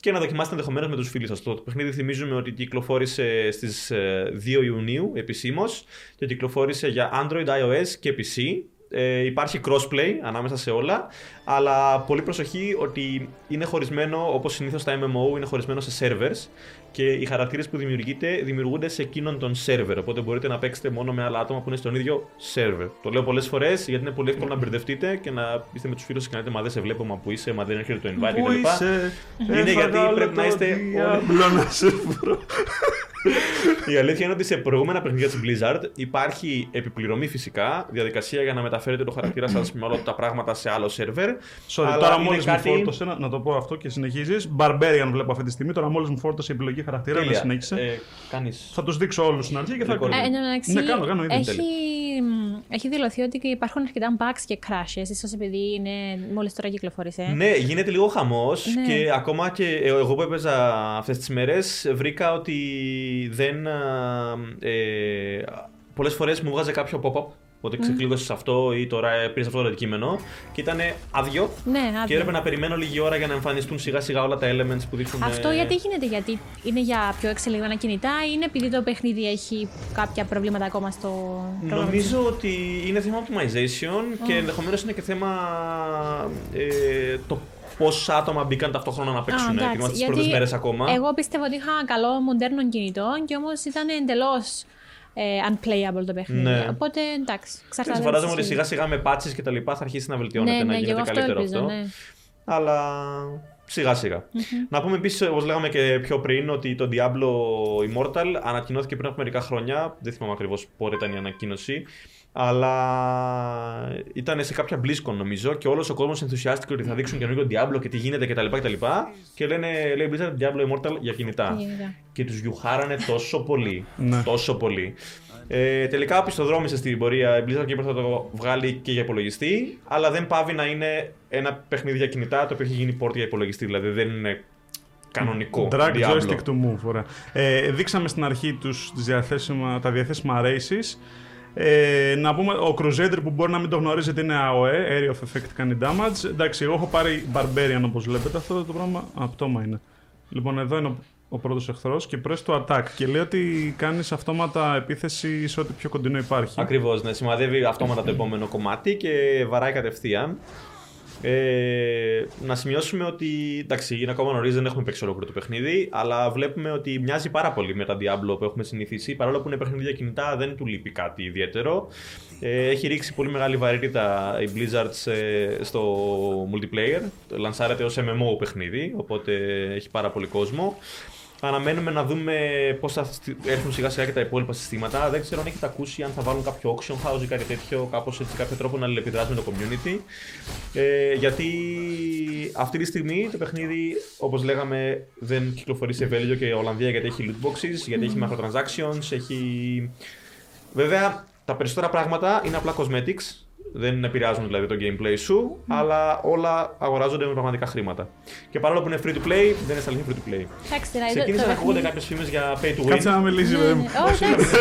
Speaker 3: και να δοκιμάσετε ενδεχομένως με τους φίλους σας. Το παιχνίδι θυμίζουμε ότι κυκλοφόρησε στις 2 Ιουνίου επισήμως και κυκλοφόρησε για Android, iOS και PC. Ε, υπάρχει crossplay ανάμεσα σε όλα, αλλά πολύ προσοχή ότι είναι χωρισμένο όπως συνήθως τα MMO, είναι χωρισμένο σε servers και οι χαρακτήρες που δημιουργείτε δημιουργούνται σε εκείνον τον server. Οπότε μπορείτε να παίξετε μόνο με άλλα άτομα που είναι στον ίδιο server. Το λέω πολλές φορές γιατί είναι πολύ εύκολο να μπερδευτείτε και να είστε με τους φίλους και να λέτε Μα δεν σε βλέπω, μα που είσαι, μα δεν έρχεται το invite
Speaker 1: Πού
Speaker 3: κτλ.
Speaker 1: είσαι,
Speaker 3: Είναι
Speaker 1: έφαγα
Speaker 3: γιατί
Speaker 1: όλο
Speaker 3: πρέπει να
Speaker 1: το
Speaker 3: είστε όλοι-
Speaker 1: διάβλο να σε βρω.
Speaker 3: Η αλήθεια είναι ότι σε προηγούμενα παιχνίδια της Blizzard υπάρχει επιπληρωμή φυσικά, διαδικασία για να μεταφέρετε το χαρακτήρα σας με όλα τα πράγματα σε άλλο σερβερ.
Speaker 1: Sorry,
Speaker 3: Αλλά
Speaker 1: τώρα
Speaker 3: είναι
Speaker 1: μόλις
Speaker 3: κάτι-
Speaker 1: μου φόρτωσε, να, να το πω αυτό και συνεχίζεις. Barbarian βλέπω αυτή τη στιγμή. Τώρα μόλις μου φόρτωσε η επιλογή χαρακτήρα, δεν
Speaker 3: Τέλεια.
Speaker 1: συνέχισε.
Speaker 3: Ε, κάνεις...
Speaker 1: Θα τους δείξω όλους στην αρχή και θα
Speaker 3: Recording.
Speaker 2: Ε, εν τω μεταξύ,
Speaker 1: Ναι, κάνω, κάνω ήδη.
Speaker 2: έχει, έχει δηλωθεί ότι και υπάρχουν αρκετά bugs και crashes, ίσως επειδή είναι μόλις τώρα κυκλοφόρησε.
Speaker 3: Ναι, γίνεται λίγο χαμός
Speaker 2: Ναι.
Speaker 3: και ακόμα και ε, εγώ που έπαιζα αυτές τις μέρες βρήκα ότι δεν. α, Ε, Πολλές φορές μου βγάζε κάποιο pop-up. Ότι ξεκλείδωσες αυτό ή τώρα πήρες αυτό το αντικείμενο και ήταν άδειο.
Speaker 2: Ναι,
Speaker 3: Και
Speaker 2: άδειο.
Speaker 3: έπρεπε να περιμένω λίγη ώρα για να εμφανιστούν σιγά σιγά όλα τα elements που δείχνουν.
Speaker 2: Αυτό
Speaker 3: ε,
Speaker 2: γιατί γίνεται, γιατί είναι για πιο εξελιγμένα κινητά ή είναι επειδή το παιχνίδι έχει κάποια προβλήματα ακόμα στο πρόγραμμα.
Speaker 3: Νομίζω ότι είναι θέμα optimization και ενδεχομένως είναι και θέμα ε, το πόσα άτομα μπήκαν ταυτόχρονα να παίξουν.
Speaker 2: Α,
Speaker 3: και
Speaker 2: εντάξει,
Speaker 3: είμαστε στι
Speaker 2: γιατί
Speaker 3: πρώτες μέρες ακόμα.
Speaker 2: Εγώ πίστευα ότι είχα καλό μοντέρνο κινητό και όμως ήταν εντελώς ε, unplayable το παιχνίδι.
Speaker 3: Ναι.
Speaker 2: Οπότε εντάξει,
Speaker 3: Έτσι,
Speaker 2: εξαρτάται.
Speaker 3: φαντάζομαι
Speaker 2: από
Speaker 3: ότι
Speaker 2: τη
Speaker 3: σιγά
Speaker 2: συζήτηση.
Speaker 3: σιγά με πάτσει και τα λοιπά θα αρχίσει να βελτιώνεται,
Speaker 2: Ναι,
Speaker 3: να
Speaker 2: ναι, και εγώ
Speaker 3: γίνεται
Speaker 2: αυτό
Speaker 3: καλύτερο
Speaker 2: ελπίζω.
Speaker 3: αυτό.
Speaker 2: Ναι.
Speaker 3: Αλλά σιγά σιγά. Να πούμε επίσης, όπως λέγαμε και πιο πριν, ότι το Diablo Immortal ανακοινώθηκε πριν από μερικά χρόνια. Δεν θυμάμαι ακριβώς πότε ήταν η ανακοίνωση. Αλλά ήταν σε κάποια BlizzCon νομίζω και όλος ο κόσμος ενθουσιάστηκε ότι θα δείξουν καινούργιο Diablo και τι γίνεται κτλ. Και, τα λοιπά, και λένε, λέει Blizzard Diablo Immortal για κινητά.
Speaker 2: Γενικά.
Speaker 3: Και τους γιουχάρανε τόσο πολύ.
Speaker 1: Ναι.
Speaker 3: τόσο πολύ. Ε, τελικά πιστοδρόμησε στην πορεία η Blizzard και είπε θα το βγάλει και για υπολογιστή, αλλά δεν πάβει να είναι ένα παιχνίδι για κινητά το οποίο έχει γίνει port για υπολογιστή. Δηλαδή δεν είναι κανονικό.
Speaker 1: Drag
Speaker 3: Diablo.
Speaker 1: joystick to move. Ωραία. Ε, δείξαμε στην αρχή τους, τις διαθέσιμα, τα διαθέσιμα races. Ε, να πούμε, ο Crusader που μπορεί να μην το γνωρίζετε είναι AOE, Area of Effect κάνει damage. Εντάξει, εγώ έχω πάρει Barbarian όπως βλέπετε, αυτό το πράγμα απτώμα είναι. Λοιπόν, εδώ είναι ο, ο πρώτος εχθρός και press to attack και λέει ότι κάνεις αυτόματα επίθεση σε ό,τι πιο κοντινό υπάρχει.
Speaker 3: Ακριβώς, ναι. Σημαδεύει αυτόματα το επόμενο κομμάτι και βαράει κατευθείαν. Ε, να σημειώσουμε ότι εντάξει, είναι ακόμα νωρίς, δεν έχουμε παίξει ολόκληρο το παιχνίδι, αλλά βλέπουμε ότι μοιάζει πάρα πολύ με τα Diablo που έχουμε συνηθίσει. Παρόλο που είναι παιχνίδι για κινητά, δεν του λείπει κάτι ιδιαίτερο. Ε, έχει ρίξει πολύ μεγάλη βαρύτητα η Blizzard ε, στο multiplayer. Λανσάρεται ως MMO παιχνίδι, οπότε έχει πάρα πολύ κόσμο. Αναμένουμε να δούμε πώς θα στι- έρθουν σιγά σιγά και τα υπόλοιπα συστήματα. Δεν ξέρω αν έχετε ακούσει αν θα βάλουν κάποιο auction house ή κάτι τέτοιο, κάπως έτσι, κάποιο τρόπο να αλληλεπιδράσουν με το community. Ε, γιατί αυτή τη στιγμή το παιχνίδι, όπως λέγαμε, δεν κυκλοφορεί σε Βέλγιο και Ολλανδία γιατί έχει loot boxes, γιατί έχει microtransactions, έχει. Βέβαια, τα περισσότερα πράγματα είναι απλά cosmetics. Δεν επηρεάζουν δηλαδή το gameplay σου, αλλά όλα αγοράζονται με πραγματικά χρήματα. Και παρόλο που είναι free to play, δεν είναι στα αλήθεια free to play.
Speaker 2: Εντάξει, δηλαδή, το-
Speaker 3: Ξεκίνησαν
Speaker 2: το
Speaker 3: να ακούγονται
Speaker 2: παιχνίδι-
Speaker 3: κάποιες φήμες για pay to win.
Speaker 1: Κάτσε να μιλήσει,
Speaker 2: Ναι,
Speaker 1: παιδί μου.
Speaker 2: ναι. Όχι, εντάξει.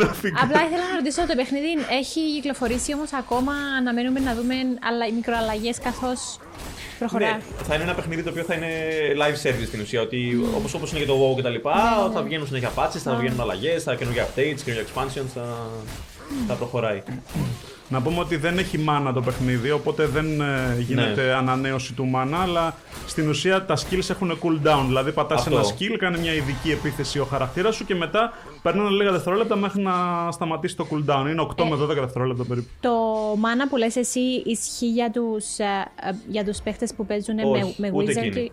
Speaker 1: να φύγει.
Speaker 2: Απλά ήθελα να ρωτήσω, το παιχνίδι έχει κυκλοφορήσει όμως ακόμα; Αναμένουμε να δούμε αλλα- μικροαλλαγές καθώς προχωρά.
Speaker 3: Ναι, θα είναι ένα παιχνίδι το οποίο θα είναι live service στην ουσία. Ότι όπως όπως είναι και το WoW και τα λοιπά,
Speaker 2: Ναι,
Speaker 3: θα βγαίνουν συνέχεια patches, θα βγαίνουν αλλαγές, θα καινούργια updates, καινούργια expansions, θα, θα προχωράει.
Speaker 1: Να πούμε ότι δεν έχει μάνα το παιχνίδι, οπότε δεν ε, γίνεται
Speaker 3: Ναι.
Speaker 1: ανανέωση του μάνα, αλλά στην ουσία τα skills έχουν cooldown. Δηλαδή πατάς
Speaker 3: Αυτό.
Speaker 1: ένα skill, κάνει μια ειδική επίθεση ο χαρακτήρας σου και μετά περνάνε λίγα δευτερόλεπτα μέχρι να σταματήσει το cooldown. Είναι 8 με 12 δευτερόλεπτα περίπου.
Speaker 2: Το μάνα που λες εσύ ισχύει για τους, ε, ε, για τους παίχτες που παίζουν με,
Speaker 3: Όχι,
Speaker 2: με
Speaker 3: ούτε
Speaker 2: Wizard.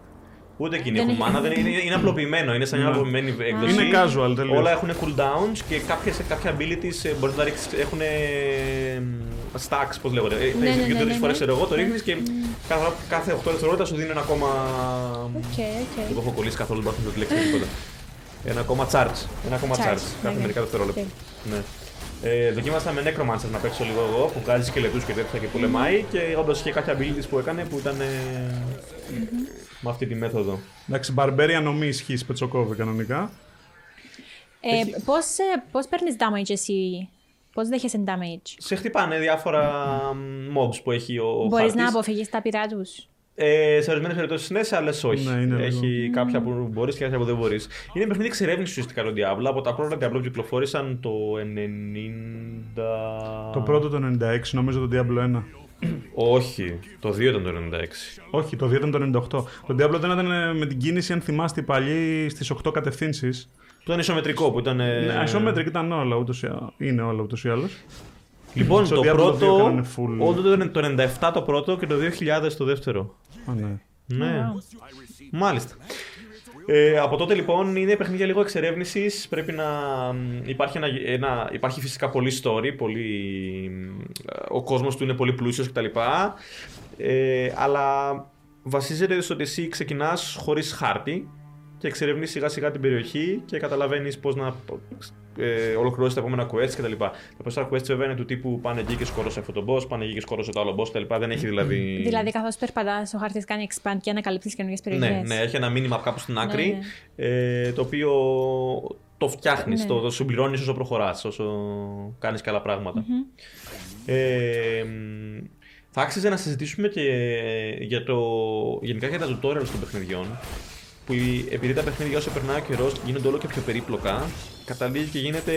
Speaker 3: Εκείνοι. Ούτε εκείνοι
Speaker 2: Δεν
Speaker 3: έχουν
Speaker 2: έχει-
Speaker 3: μάνα, δεν είναι, είναι απλοποιημένο, είναι σαν μια
Speaker 1: Ναι.
Speaker 3: απλοποιημένη έκδοση.
Speaker 1: Είναι casual τελείως.
Speaker 3: Όλα έχουν cooldowns και κάποιες, κάποια abilities ε, μπορείς να τα ρίξεις, έχουν ε, stacks, πώς λέγονται. Ε,
Speaker 2: Ναι, ναι,
Speaker 3: έχεις
Speaker 2: ναι,
Speaker 3: δύο τρεις
Speaker 2: ναι,
Speaker 3: φορές,
Speaker 2: ναι.
Speaker 3: ξέρω εγώ, το ρίχνεις και κάθε, κάθε 8 δευτερόλεπτα σου δίνει ένα ακόμα...
Speaker 2: Οκ, οκ.
Speaker 3: Δεν το έχω κολλήσει καθόλου, δεν μπορώ να τη λέξη τίποτα. Ένα ακόμα charge. Ένα ακόμα
Speaker 2: Charge,
Speaker 3: charge. Κάθε
Speaker 2: ναι,
Speaker 3: μερικά
Speaker 2: ναι.
Speaker 3: δευτερόλεπτα.
Speaker 2: Οκ.
Speaker 3: Ναι. Ε, δοκίμασα με Necromancer να παίξω λίγο εγώ που βγάζει σκελετού και τέτοια και πολεμάει και όντως είχε κάποια abilities που έκανε που ήταν ε, με αυτή τη μέθοδο.
Speaker 1: Εντάξει, Barbarian νομί ισχύει Πετσοκόβη κανονικά.
Speaker 2: Ε, πώς, ε, πώς παίρνεις damage εσύ, πώς δέχεσαι damage;
Speaker 3: Σε χτυπάνε διάφορα μ, mobs που έχει ο
Speaker 2: Μπορείς
Speaker 3: χάρτης.
Speaker 2: να αποφύγεις τα πειρά τους;
Speaker 3: Ε, σε ορισμένες περιπτώσεις ναι, σε άλλες όχι.
Speaker 1: Ναι, είναι
Speaker 3: Έχει κάποια που μπορείς και κάποια που δεν μπορείς. Είναι παιχνίδι εξερεύνησης ουσιαστικά το Diablo. Από τα πρώτα Diablo που κυκλοφόρησαν το 90.
Speaker 1: Το πρώτο το 96, νομίζω το Diablo 1.
Speaker 3: Όχι, το 2 ήταν το 96.
Speaker 1: Όχι, το 2 ήταν το 98. Το Diablo δεν ήταν ε, με την κίνηση, αν θυμάστε, παλιή στις 8 κατευθύνσεις.
Speaker 3: Το ήταν ισομετρικό που ήταν. ε,
Speaker 1: Ναι, isommetric ήταν όλα, ούτως, ή- είναι όλα ούτως ή άλλως.
Speaker 3: Λοιπόν,
Speaker 1: Στο
Speaker 3: το
Speaker 1: Diablo 2
Speaker 3: πρώτο.
Speaker 1: κάνανε full.
Speaker 3: Όντω το, το 97 το πρώτο και το 2000 το δεύτερο.
Speaker 1: Α, ναι.
Speaker 3: Ναι.
Speaker 2: Wow.
Speaker 3: Μάλιστα. Ε, από τότε λοιπόν είναι παιχνίδια λίγο εξερεύνησης. Πρέπει να μ, υπάρχει, ένα, ένα, υπάρχει φυσικά πολύ story. Πολύ, μ, ο κόσμος του είναι πολύ πλούσιος κτλ. Ε, αλλά βασίζεται στο ότι εσύ ξεκινάς χωρίς χάρτη και εξερευνείς σιγά σιγά την περιοχή και καταλαβαίνεις πώς να ε, ολοκληρώσεις τα επόμενα quests κτλ. Τα περισσότερα quests βέβαια είναι του τύπου πάνε εκεί και σκόρωσε αυτό το boss, πάνε εκεί και σκόρωσε το άλλο boss κτλ. Δεν έχει δηλαδή.
Speaker 2: Δηλαδή καθώς περπατάς ο χάρτης κάνει expand και ανακαλύπτεις καινούργιες περιοχές.
Speaker 3: Ναι, ναι, έχει ένα μήνυμα κάπου στην άκρη
Speaker 2: Ναι,
Speaker 3: Ε, το οποίο το φτιάχνεις,
Speaker 2: Ναι.
Speaker 3: το, το συμπληρώνεις όσο προχωράς, όσο κάνεις και άλλα πράγματα. Ε, μ, θα άξιζε να συζητήσουμε και για το, γενικά για τα tutorials των παιχνιδιών. Που η- επειδή τα παιχνίδια όσο περνάει ο καιρός γίνονται όλο και πιο περίπλοκα, καταλήγει και γίνεται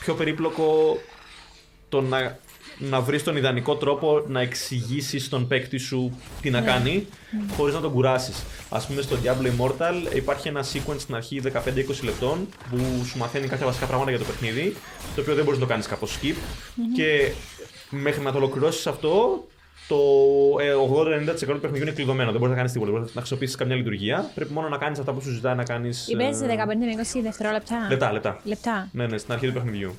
Speaker 3: πιο περίπλοκο το να, να βρεις τον ιδανικό τρόπο να εξηγήσεις στον παίκτη σου τι να κάνει, χωρίς να τον κουράσεις. Α πούμε, στο Diablo Immortal υπάρχει ένα sequence στην αρχή 15-20 λεπτών που σου μαθαίνει κάποια βασικά πράγματα για το παιχνίδι, το οποίο δεν μπορείς να το κάνεις κάπως skip. Και μέχρι να το ολοκληρώσεις αυτό, το ε, 80-90% του παιχνιδιού είναι κλειδωμένο. Δεν μπορείς να κάνεις τίποτα. Δεν μπορείς να χρησιμοποιήσει καμιά λειτουργία. Πρέπει μόνο να κάνεις αυτά που σου ζητάει να κάνεις.
Speaker 2: Είπες 15 με 20 δευτερόλεπτα.
Speaker 3: Λεπτά, λεπτά.
Speaker 2: Λεπτά.
Speaker 3: Ναι, ναι, στην αρχή του παιχνιδιού.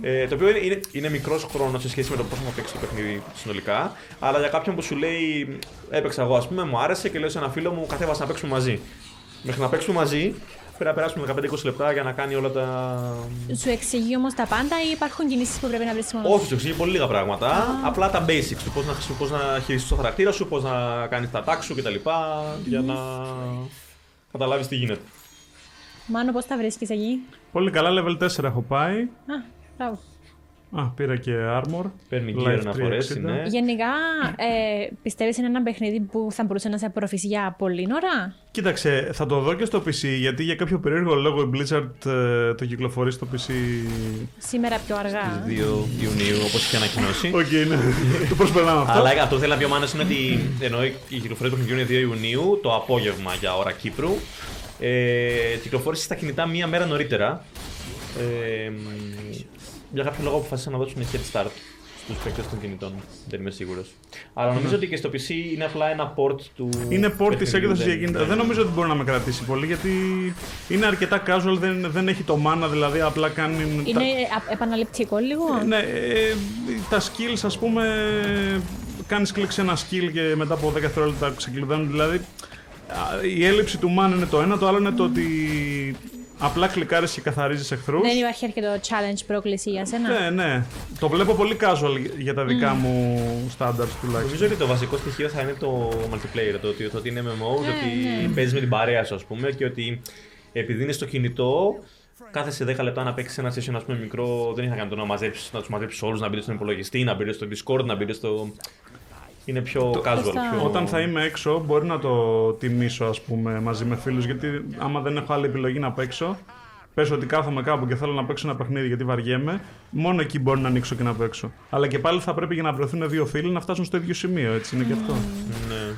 Speaker 3: Ε, το οποίο είναι, είναι, είναι μικρός χρόνος σε σχέση με το πώς θα παίξει το παιχνίδι συνολικά. Αλλά για κάποιον που σου λέει, έπαιξα εγώ, ας πούμε, μου άρεσε και λέω σε ένα φίλο μου, καθέβασα να παίξουμε μαζί. Μέχρι να παίξουμε μαζί, πρέπει να περάσουμε 15-20 λεπτά για να κάνει όλα τα.
Speaker 2: Σου εξηγεί όμως τα πάντα ή υπάρχουν κινήσεις που πρέπει να βρεις μόνο;
Speaker 3: Όχι, σου εξηγεί πολύ λίγα πράγματα. Απλά τα basics του. Πώς να, πώς να χειριστείς το χαρακτήρα σου, πώς να κάνεις τα τάξη σου κτλ. Για να. καταλάβεις τι γίνεται.
Speaker 2: Μάνο, πώς τα βρίσκεις εκεί;
Speaker 1: Πολύ καλά, level 4 έχω πάει.
Speaker 2: Α, μπράβο.
Speaker 1: Α, πήρα και armor.
Speaker 3: Παίρνει
Speaker 1: Life
Speaker 3: gear να
Speaker 1: 360.
Speaker 3: φορέσει, ναι.
Speaker 2: Γενικά, ε, πιστεύεις είναι ένα παιχνίδι που θα μπορούσε να σε απορροφήσει για πολύ ώρα.
Speaker 1: Κοίταξε, θα το δω και στο PC γιατί για κάποιο περίεργο λόγο η Blizzard ε, το κυκλοφορεί στο PC.
Speaker 2: Σήμερα πιο αργά.
Speaker 3: 2 Ιουνίου, όπως είχε ανακοινώσει.
Speaker 1: Οκ, ναι. το προσπερνάμε αυτό.
Speaker 3: Αλλά αυτό θέλει να πει ο Μάνος είναι ότι ενώ η κυκλοφορία του παιχνιδιού είναι 2 Ιουνίου, το απόγευμα για ώρα Κύπρου, ε, κυκλοφόρησε στα κινητά μία μέρα νωρίτερα. Ε, μ, για κάποιο λόγο αποφάσισαν να δώσουν head start στους παίκτες των κινητών. Δεν είμαι σίγουρος. Αλλά νομίζω ότι και στο PC είναι απλά ένα port του.
Speaker 1: Είναι port της
Speaker 3: παιχνιδιού,
Speaker 1: έκδοσης
Speaker 3: δεν-
Speaker 1: για κινητά. Δεν νομίζω ότι μπορεί να με κρατήσει πολύ γιατί είναι αρκετά casual, δεν, δεν έχει το mana, δηλαδή απλά κάνει.
Speaker 2: Είναι
Speaker 1: τα-
Speaker 2: α- επαναληπτικό λίγο;
Speaker 1: Ναι, ε, τα skills ας πούμε κάνεις κλικ σε ένα skill και μετά από 10 δευτερόλεπτα ξεκλειδώνουν δηλαδή α, η έλλειψη του man είναι το ένα, το άλλο είναι το ότι απλά κλικάρεις και καθαρίζεις εχθρούς
Speaker 2: Δεν υπάρχει αρκετό challenge πρόκληση για σένα.
Speaker 1: ναι, ναι. Το βλέπω πολύ casual για τα δικά μου standards τουλάχιστον.
Speaker 3: Νομίζω ότι το βασικό στοιχείο θα είναι το multiplayer. Το ότι, το ότι είναι MMO, το
Speaker 2: Ναι,
Speaker 3: ότι
Speaker 2: ναι.
Speaker 3: παίζεις με την παρέα σου, ας πούμε, και ότι επειδή είναι στο κινητό, κάθε σε 10 λεπτά να παίξεις ένα session ας πούμε, μικρό, δεν έχει να κάνει το να, μαζέψεις, να τους μαζέψεις όλους, να μπείτε στον υπολογιστή, να μπείτε στο Discord, να μπείτε στο. Είναι πιο casual.
Speaker 2: Σωστά.
Speaker 3: Πιο...
Speaker 1: Όταν θα είμαι έξω, μπορεί να το τιμήσω, ας πούμε, μαζί με φίλους, γιατί άμα δεν έχω άλλη επιλογή να παίξω, πες ότι κάθομαι κάπου και θέλω να παίξω ένα παιχνίδι γιατί βαριέμαι, μόνο εκεί μπορεί να ανοίξω και να παίξω. Αλλά και πάλι θα πρέπει για να βρεθούν δύο φίλοι να φτάσουν στο ίδιο σημείο, έτσι είναι και αυτό.
Speaker 3: Ναι.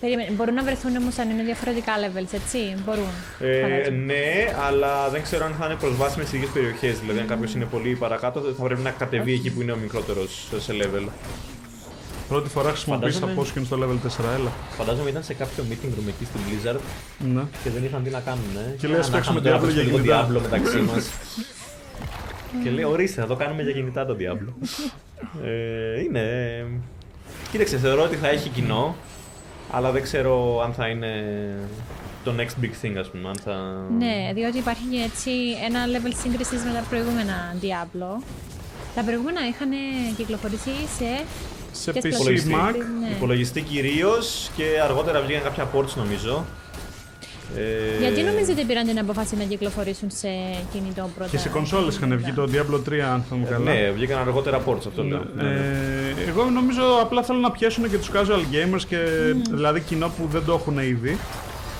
Speaker 2: Περίμενε, μπορούν να βρεθούν όμως αν είναι διαφορετικά levels, έτσι. Μπορούν.
Speaker 3: Ε,
Speaker 2: φαντάζομαι.
Speaker 3: ναι, αλλά δεν ξέρω αν θα είναι προσβάσιμες στι ίδιες περιοχές. Δηλαδή, αν κάποιος είναι πολύ παρακάτω, θα πρέπει να κατεβεί εκεί που είναι ο μικρότερος σε level.
Speaker 1: Πρώτη φορά χρησιμοποίησα
Speaker 3: Φαντάζομαι-
Speaker 1: πώ και είναι στο level 4, έλα.
Speaker 3: Φαντάζομαι ήταν σε κάποιο meeting room εκεί στην Blizzard
Speaker 1: Ναι.
Speaker 3: και δεν είχαν τι να κάνουν. Ε.
Speaker 1: Και λέει, ας
Speaker 3: να
Speaker 1: παίξουμε
Speaker 3: είχαμε τώρα
Speaker 1: Diablo για
Speaker 3: λίγο
Speaker 1: κινητά.
Speaker 3: Diablo μεταξύ μας. και λέει, ορίστε, θα το κάνουμε για κινητά το Diablo. ε, είναι. Κοίταξε, θεωρώ ότι θα έχει κοινό, αλλά δεν ξέρω αν θα είναι το next big thing, ας πούμε. Αν θα...
Speaker 2: Ναι, διότι υπάρχει και έτσι ένα level σύγκρισης με τα προηγούμενα Diablo. Τα προηγούμενα είχαν κυκλοφορήσει σε.
Speaker 1: Σε
Speaker 2: και στο
Speaker 1: PC,
Speaker 3: Υπολογιστή.
Speaker 1: Mac.
Speaker 2: Ναι.
Speaker 3: Υπολογιστή κυρίως και αργότερα βγήκαν κάποια ports νομίζω. Ε,
Speaker 2: Γιατί νομίζετε πήραν την απόφαση να κυκλοφορήσουν σε κινητό πρώτα;
Speaker 1: Και σε κονσόλες είχαν βγει το Diablo 3, αν θυμάμαι
Speaker 3: ε,
Speaker 1: καλά.
Speaker 3: Ναι, βγήκαν αργότερα ports, αυτό λέω. Ναι, ναι.
Speaker 1: Ε, εγώ νομίζω απλά θέλω να πιέσουν και τους casual gamers και δηλαδή κοινό που δεν το έχουν ήδη.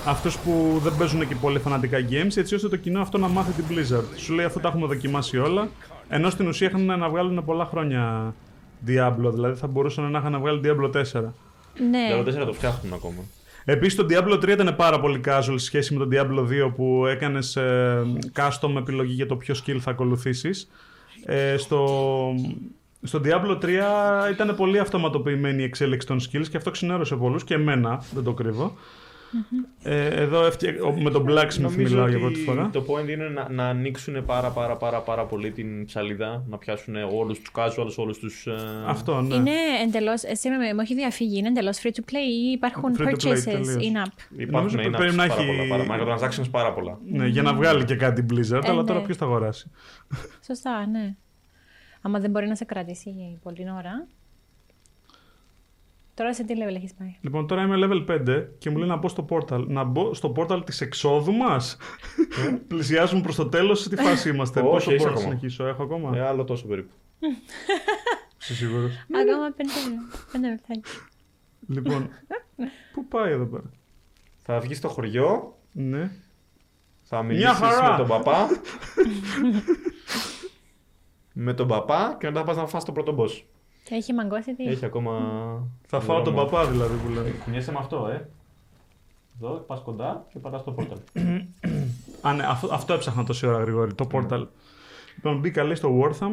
Speaker 1: Αυτούς που δεν παίζουν και πολύ φανατικά games, έτσι ώστε το κοινό αυτό να μάθει την Blizzard. Σου λέει αφού τα έχουμε δοκιμάσει όλα, ενώ στην ουσία είχαν να βγάλουν πολλά χρόνια Diablo, δηλαδή θα μπορούσαν να είχαν βγάλει Diablo 4.
Speaker 2: Ναι.
Speaker 3: Diablo 4 το φτιάχνουν ακόμα.
Speaker 1: Επίσης το Diablo 3 ήταν πάρα πολύ casual σε σχέση με το Diablo 2 που έκανες ε, custom επιλογή για το ποιο skill θα ακολουθήσεις. Ε, στο, στο Diablo 3 ήταν πολύ αυτοματοποιημένη η εξέλιξη των skills και αυτό ξενέρωσε πολλούς και εμένα, δεν το κρύβω. Ε, εδώ έφτια... ο- με τον Blacksmith
Speaker 3: Νομίζω
Speaker 1: μιλάω για
Speaker 3: ότι
Speaker 1: πρώτη φορά.
Speaker 3: το point είναι να, να ανοίξουν πάρα πάρα πάρα πάρα πολύ την ψαλίδα, να πιάσουν όλους τους casuals, όλους τους... ε,
Speaker 1: Αυτό, ναι.
Speaker 2: Είναι εντελώ. Εσύ με, μου έχει διαφύγει. Είναι εντελώ free to play ή υπάρχουν
Speaker 1: Free to play,
Speaker 2: purchases
Speaker 1: τελείως.
Speaker 2: in-app.
Speaker 3: Υπάρχουν
Speaker 1: Νομίζω
Speaker 3: in-apps
Speaker 1: πρέπει να
Speaker 3: πάρα
Speaker 1: έχει-
Speaker 3: πολλά, πάρα, microtransactions πάρα πολλά.
Speaker 1: Ναι, για να βγάλει και κάτι Blizzard,
Speaker 2: Ε,
Speaker 1: αλλά τώρα
Speaker 2: ναι.
Speaker 1: ποιο θα αγοράσει.
Speaker 2: Σωστά, ναι. Άμα δεν μπορεί να σε κρατήσει πολύ ώρα. Τώρα σε τι level έχεις πάει;
Speaker 1: Λοιπόν, τώρα είμαι level 5 και μου λέει να μπω στο portal. Να μπω στο portal της εξόδου μας; Πλησιάζουμε προς το τέλος. Σε τι φάση είμαστε.
Speaker 3: Όχι,
Speaker 1: Πόσο
Speaker 3: έχεις
Speaker 1: μπορώ να
Speaker 3: ακόμα.
Speaker 1: συνεχίσω, έχω ακόμα;
Speaker 3: Ε, άλλο τόσο περίπου.
Speaker 1: Είσαι σίγουρος;
Speaker 2: Ακόμα πέντε, πέντε λεπτάκια.
Speaker 1: λοιπόν, πού πάει εδώ πέρα;
Speaker 3: Θα βγεις στο χωριό,
Speaker 1: Ναι.
Speaker 3: θα
Speaker 1: Μια
Speaker 3: μιλήσεις
Speaker 1: χαρά.
Speaker 3: με τον παπά. με τον παπά και μετά θα πας να φας το πρώτο boss.
Speaker 2: Έχει μαγκώσει τι.
Speaker 3: Έχει ακόμα...
Speaker 1: Θα φάω τον
Speaker 3: δρόμο.
Speaker 1: παπά δηλαδή που λένε.
Speaker 3: Κουνιέσαι με αυτό, ε. Εδώ, πας κοντά και πατάς το portal.
Speaker 1: Α, ναι, αυτό, αυτό έψαχνα τόση ώρα γρήγορη. Το portal. Λοιπόν, μπήκα λέει στο Wortham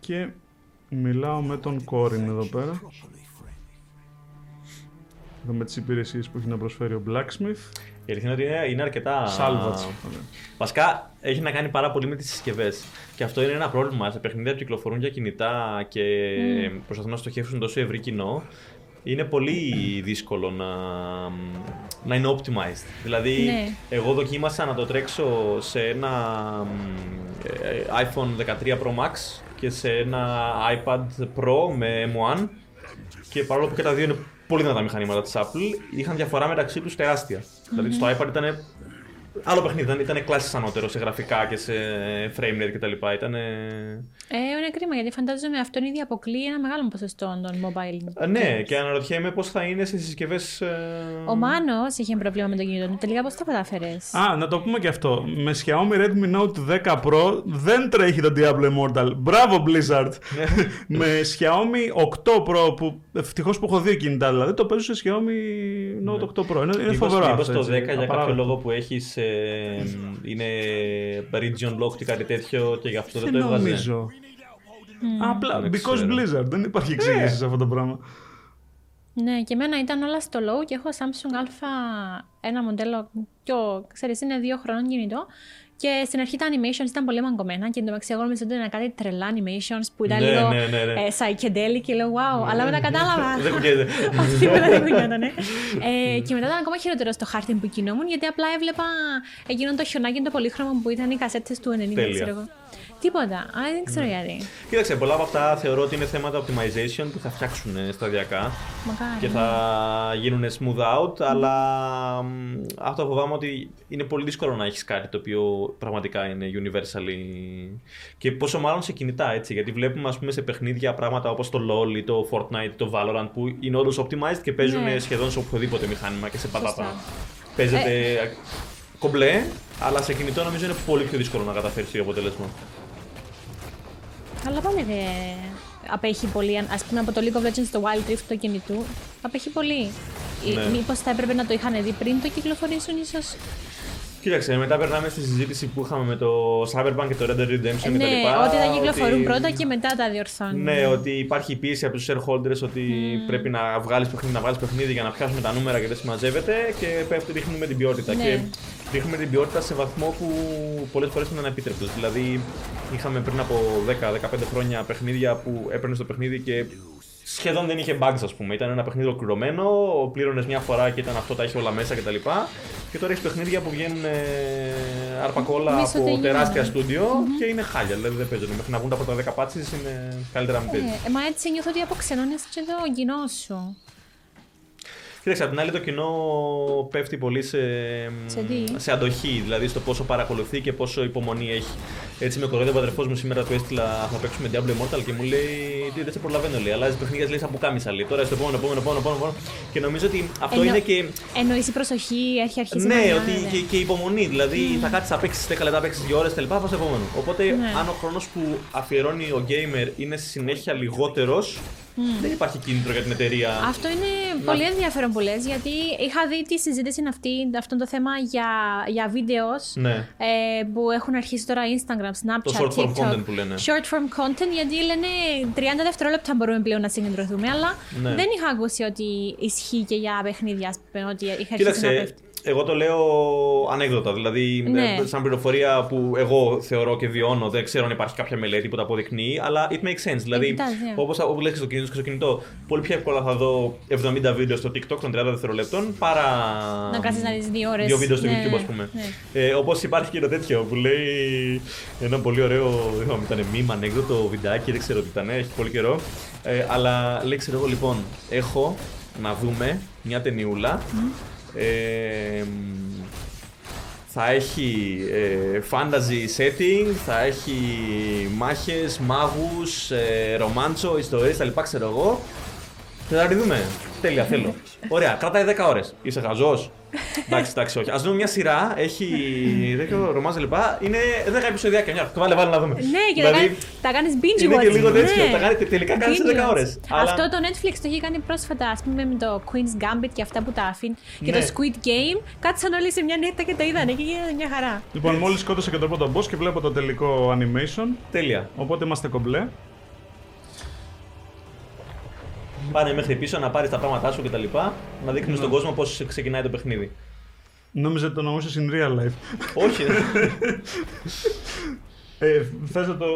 Speaker 1: και μιλάω με τον Κόριν εδώ πέρα. Εδώ με τις υπηρεσίες που έχει να προσφέρει ο Blacksmith.
Speaker 3: Η αλήθεια είναι ότι είναι, είναι αρκετά.
Speaker 1: Salvage.
Speaker 3: Βασικά έχει να κάνει πάρα πολύ με τις συσκευές. Και αυτό είναι ένα πρόβλημα σε παιχνίδια που κυκλοφορούν για κινητά και προσπαθούν να στοχεύσουν τόσο ευρύ κοινό. Είναι πολύ δύσκολο να, να είναι optimized. Δηλαδή,
Speaker 2: Ναι.
Speaker 3: εγώ δοκίμασα να το τρέξω σε ένα ε, iPhone 13 Pro Max και σε ένα iPad Pro με M1 και παρόλο που και τα δύο είναι πολύ δυνατά μηχανήματα της Apple, είχαν διαφορά μεταξύ τους τεράστια. Δηλαδή στο iPad ήταν άλλο παιχνίδι, ήταν, ήταν κλάσει ανώτερο σε γραφικά και σε frame rate κτλ. Ήταν.
Speaker 2: Ε, είναι κρίμα γιατί φαντάζομαι αυτό ήδη αποκλείει ένα μεγάλο ποσοστό των mobile.
Speaker 3: Ε, ναι, και αναρωτιέμαι πώς θα είναι σε συσκευές.
Speaker 2: Ο Μάνος είχε πρόβλημα με το κινητό του. Τελικά πώς το κατάφερες;
Speaker 1: Α, να το πούμε και αυτό. Με Xiaomi Redmi Note 10 Pro δεν τρέχει το Diablo Immortal. Μπράβο Blizzard! με Xiaomi 8 Pro που ευτυχώς που έχω δύο κινητά δηλαδή το παίζω σε Xiaomi Note 8 Pro. Είναι, είναι φοβερό
Speaker 3: αυτό. το 10 για κάποιο λόγο που έχεις είναι region lock και κάτι τέτοιο και γι' αυτό δεν, το έβγαζε.
Speaker 1: νομίζω. Απλά, because Blizzard. Δεν υπάρχει εξήγηση ναι. σε αυτό το πράγμα.
Speaker 2: Ναι, και εμένα ήταν όλα στο low και έχω Samsung Α ένα μοντέλο πιο, ξέρεις, είναι δύο χρόνων κινητό και στην αρχή τα animations ήταν πολύ μαγκωμένα και εντωμεταξύ εγώ νομίζω ότι ήταν κάτι τρελά animations που ήταν
Speaker 3: ναι,
Speaker 2: λίγο
Speaker 3: ναι, ναι, ναι.
Speaker 2: Ε, psychedelic και λέω wow, αλλά μετά κατάλαβα.
Speaker 3: δεν κουνιέται.
Speaker 2: Ότι τίποτα δεν κουνιόταν. Ε, και μετά ήταν ακόμα χειρότερο στο χάρτη που κινούμουν γιατί απλά έβλεπα εκείνο το χιονάκι το πολύχρωμο που ήταν οι κασέτες του 90, ξέρω εγώ. Τίποτα. Α, δεν ξέρω ναι. γιατί.
Speaker 3: Κοίταξε, πολλά από αυτά θεωρώ ότι είναι θέματα optimization που θα φτιάξουν ε, σταδιακά
Speaker 2: Μακάρι.
Speaker 3: και θα γίνουν smooth out, αλλά αυτό φοβάμαι ότι είναι πολύ δύσκολο να έχεις κάτι το οποίο πραγματικά είναι universally. Και πόσο μάλλον σε κινητά έτσι. Γιατί βλέπουμε ας πούμε, σε παιχνίδια πράγματα όπως το LOL ή το Fortnite, το Valorant που είναι όντω optimized και παίζουν ναι. σχεδόν σε οποιοδήποτε μηχάνημα και σε πατάτα. Παίζεται ε... κομπλέ, αλλά σε κινητό νομίζω είναι πολύ πιο δύσκολο να καταφέρεις το αποτέλεσμα.
Speaker 2: Αλλά πάλι δεν απέχει πολύ. Α πούμε από το League of Legends το Wild Rift του κινητού, απέχει πολύ. Ναι. Μήπως θα έπρεπε να το είχαν δει πριν το κυκλοφορήσουν, ίσως;
Speaker 3: Κοίταξε, μετά περνάμε στη συζήτηση που είχαμε με το Cyberpunk και το Red Dead Redemption
Speaker 2: ναι,
Speaker 3: κτλ.
Speaker 2: Ότι θα κυκλοφορούν ότι... πρώτα και μετά τα διορθώνουν.
Speaker 3: Ναι, ότι υπάρχει πίεση από τους shareholders ότι mm. πρέπει να βγάλεις παιχνίδι, να βγάλεις παιχνίδι για να πιάσουμε τα νούμερα και δεν συμμαζεύεται και πέφτει, ρίχνουμε την ποιότητα. Ναι. Και ρίχνουμε την ποιότητα σε βαθμό που πολλές φορές είναι ανεπίτρεπτος. Δηλαδή, είχαμε πριν από 10-15 χρόνια παιχνίδια που έπαιρνες στο παιχνίδι και σχεδόν δεν είχε bugs, ας πούμε. Ήταν ένα παιχνίδι ολοκληρωμένο, πλήρωνες μια φορά και ήταν αυτό, τα είχε όλα μέσα κτλ. Και, και τώρα έχει παιχνίδια που βγαίνουν ε, αρπακόλα από τεράστια στούντιο mm-hmm. και είναι χάλια. Δηλαδή δεν παίζουν. Μέχρι να βγουν τα πρώτα 10 πάτσει είναι καλύτερα να μην παίζεις.
Speaker 2: Ε, μα έτσι νιώθω ότι αποξενώνει και το κοινό σου.
Speaker 3: Κοίταξε, απ' την άλλη το κοινό πέφτει πολύ σε,
Speaker 2: σε,
Speaker 3: σε αντοχή, δηλαδή στο πόσο παρακολουθεί και πόσο υπομονή έχει. Έτσι με κοροϊδεύει ο αδερφός μου σήμερα του έστειλα θα παίξουμε Diablo Immortal και μου λέει Τι δεν σε προλαβαίνω, λέει. Αλλάζει παιχνίδια, λέει σαν που κάμισα, λέει. Τώρα στο επόμενο, επόμενο, επόμενο, επόμενο. Και νομίζω ότι αυτό Εννο... είναι και.
Speaker 2: Εννοείς η προσοχή, έχει αρχίσει
Speaker 3: ναι, να ότι και, και η υπομονή. Δηλαδή mm. θα κάτσεις, θα παίξεις 10 λεπτά, παίξεις 2 ώρες κτλ. Πάω στο επόμενο. Οπότε ναι. αν ο χρόνος που αφιερώνει ο gamer είναι συνέχεια λιγότερος, Mm. Δεν υπάρχει κίνητρο για την εταιρεία.
Speaker 2: Αυτό είναι να... πολύ ενδιαφέρον που λες, γιατί είχα δει τη συζήτηση αυτή, αυτό το θέμα για, για βίντεος
Speaker 3: ναι.
Speaker 2: ε, που έχουν αρχίσει τώρα Instagram, Snapchat,
Speaker 3: το short form content που λένε.
Speaker 2: Short form content, γιατί λένε 30 δευτερόλεπτα μπορούμε πλέον να συγκεντρωθούμε, αλλά ναι. δεν είχα ακούσει ότι ισχύει και για παιχνίδια, ότι είχα αρχίσει να πέφτει
Speaker 3: εγώ το λέω ανέκδοτα. Δηλαδή,
Speaker 2: ναι.
Speaker 3: σαν πληροφορία που εγώ θεωρώ και βιώνω, δεν ξέρω αν υπάρχει κάποια μελέτη που τα αποδεικνύει, αλλά it makes sense. Δηλαδή,
Speaker 2: ναι.
Speaker 3: όπως λέει στο κινητό, στο κινητό, πολύ πιο εύκολα θα δω 70 βίντεο στο TikTok των 30 δευτερολέπτων παρά.
Speaker 2: Να κάτσει να δεις δύο ώρες.
Speaker 3: Δύο βίντεο στο ναι, YouTube, ας πούμε.
Speaker 2: Ναι.
Speaker 3: Ε, Όπως υπάρχει και ένα τέτοιο που λέει ένα πολύ ωραίο. Δεν θυμάμαι, ήταν μήμα, ανέκδοτο βιντεάκι, δεν ξέρω τι ήταν, έχει πολύ καιρό. Ε, αλλά λέει, ξέρω εγώ λοιπόν, έχω να δούμε μια ταινιούλα θα έχει ε, fantasy setting, θα έχει μάχες, μάγους, ε, ρομάντσο, ιστορίες, τα λοιπά ξέρω εγώ. Θα τη δούμε; Τέλεια, θέλω. Ωραία, κρατάει 10 ώρες. Είσαι χαζός; εντάξει, εντάξει, όχι. Α δούμε μια σειρά, έχει 10 ρομάζ λοιπά. Είναι 10 επεισοδιά μια. Το βάλε, βάλε να δούμε.
Speaker 2: Ναι, και δηλαδή, τα κάνεις binge watch.
Speaker 3: Είναι και λίγο τέτοιο. Ναι. Τα κάνει, τελικά κάνεις 10 ώρες.
Speaker 2: Αυτό το Netflix το έχει κάνει πρόσφατα, ας πούμε, με το Queen's Gambit και αυτά που τα αφήνει. Και το ναι. Squid Game. Κάτσαν όλοι σε μια νύχτα και το είδανε και γίνεται μια χαρά.
Speaker 1: Λοιπόν, μόλις σκότωσε και το πρώτο boss και βλέπω το τελικό animation.
Speaker 3: Τέλεια.
Speaker 1: Οπότε είμαστε κομπλέ
Speaker 3: πάνε μέχρι πίσω να πάρεις τα πράγματά σου κτλ. Να δείχνεις ναι. στον κόσμο πώς ξεκινάει το παιχνίδι.
Speaker 1: Νόμιζα το νοούσε in real life.
Speaker 3: Όχι.
Speaker 1: ε, θες να το...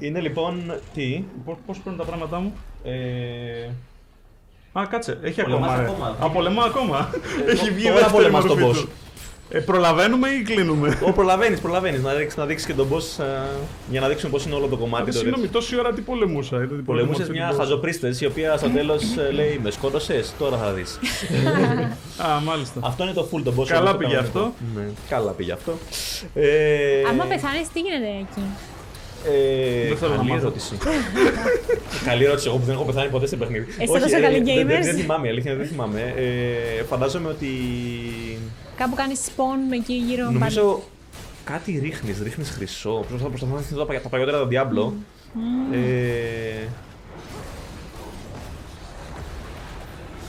Speaker 3: Είναι λοιπόν... Τι;
Speaker 1: Πώς παίρνουν τα πράγματά μου;
Speaker 3: Ε...
Speaker 1: Α, κάτσε. Έχει
Speaker 3: ακόμα.
Speaker 1: ακόμα. Α, πολεμά ακόμα.
Speaker 3: Ε, Έχει βγει τώρα πολεμάς τον boss.
Speaker 1: Ε, προλαβαίνουμε ή κλείνουμε;
Speaker 3: Ω, προλαβαίνεις, προλαβαίνεις. Να δείξεις να δείξεις και τον boss ε, για να δείξουμε πώς είναι όλο το κομμάτι.
Speaker 1: Ε,
Speaker 3: το
Speaker 1: Συγγνώμη, τόση ώρα τι πολεμούσα. είδα τι
Speaker 3: Πολεμούσες
Speaker 1: πολεμούσα,
Speaker 3: μια
Speaker 1: τι
Speaker 3: χαζοπρίστες η οποία στο τέλος λέει Με σκότωσες, τώρα θα δεις.
Speaker 1: πολεμούσα. Α, μάλιστα.
Speaker 3: αυτό είναι το full το boss.
Speaker 1: Καλά
Speaker 3: όπως το
Speaker 1: πήγε
Speaker 3: κανονικό.
Speaker 1: αυτό.
Speaker 3: Ναι, καλά πήγε αυτό. Ε,
Speaker 2: Άμα πεθάνεις, τι γίνεται εκεί;
Speaker 3: Ε,
Speaker 1: Δεν θέλω να
Speaker 3: καλή
Speaker 1: μάθω.
Speaker 3: ερώτηση. καλή ερώτηση. Εγώ που δεν έχω πεθάνει ποτέ σε παιχνίδι.
Speaker 2: Εσύ
Speaker 3: Όχι,
Speaker 2: τόσο
Speaker 3: ε,
Speaker 2: καλοί
Speaker 3: δεν- δεν-
Speaker 2: gamers.
Speaker 3: Δεν θυμάμαι, η αλήθεια είναι, δεν θυμάμαι. Ε, φαντάζομαι ότι.
Speaker 2: Κάπου κάνει spawn εκεί γύρω. πάλι.
Speaker 3: Νομίζω κάτι ρίχνεις, ρίχνεις χρυσό. Προσπαθώ προσπαθώ να θυμηθώ τα πα- τα παλιότερα τα Diablo. Ε,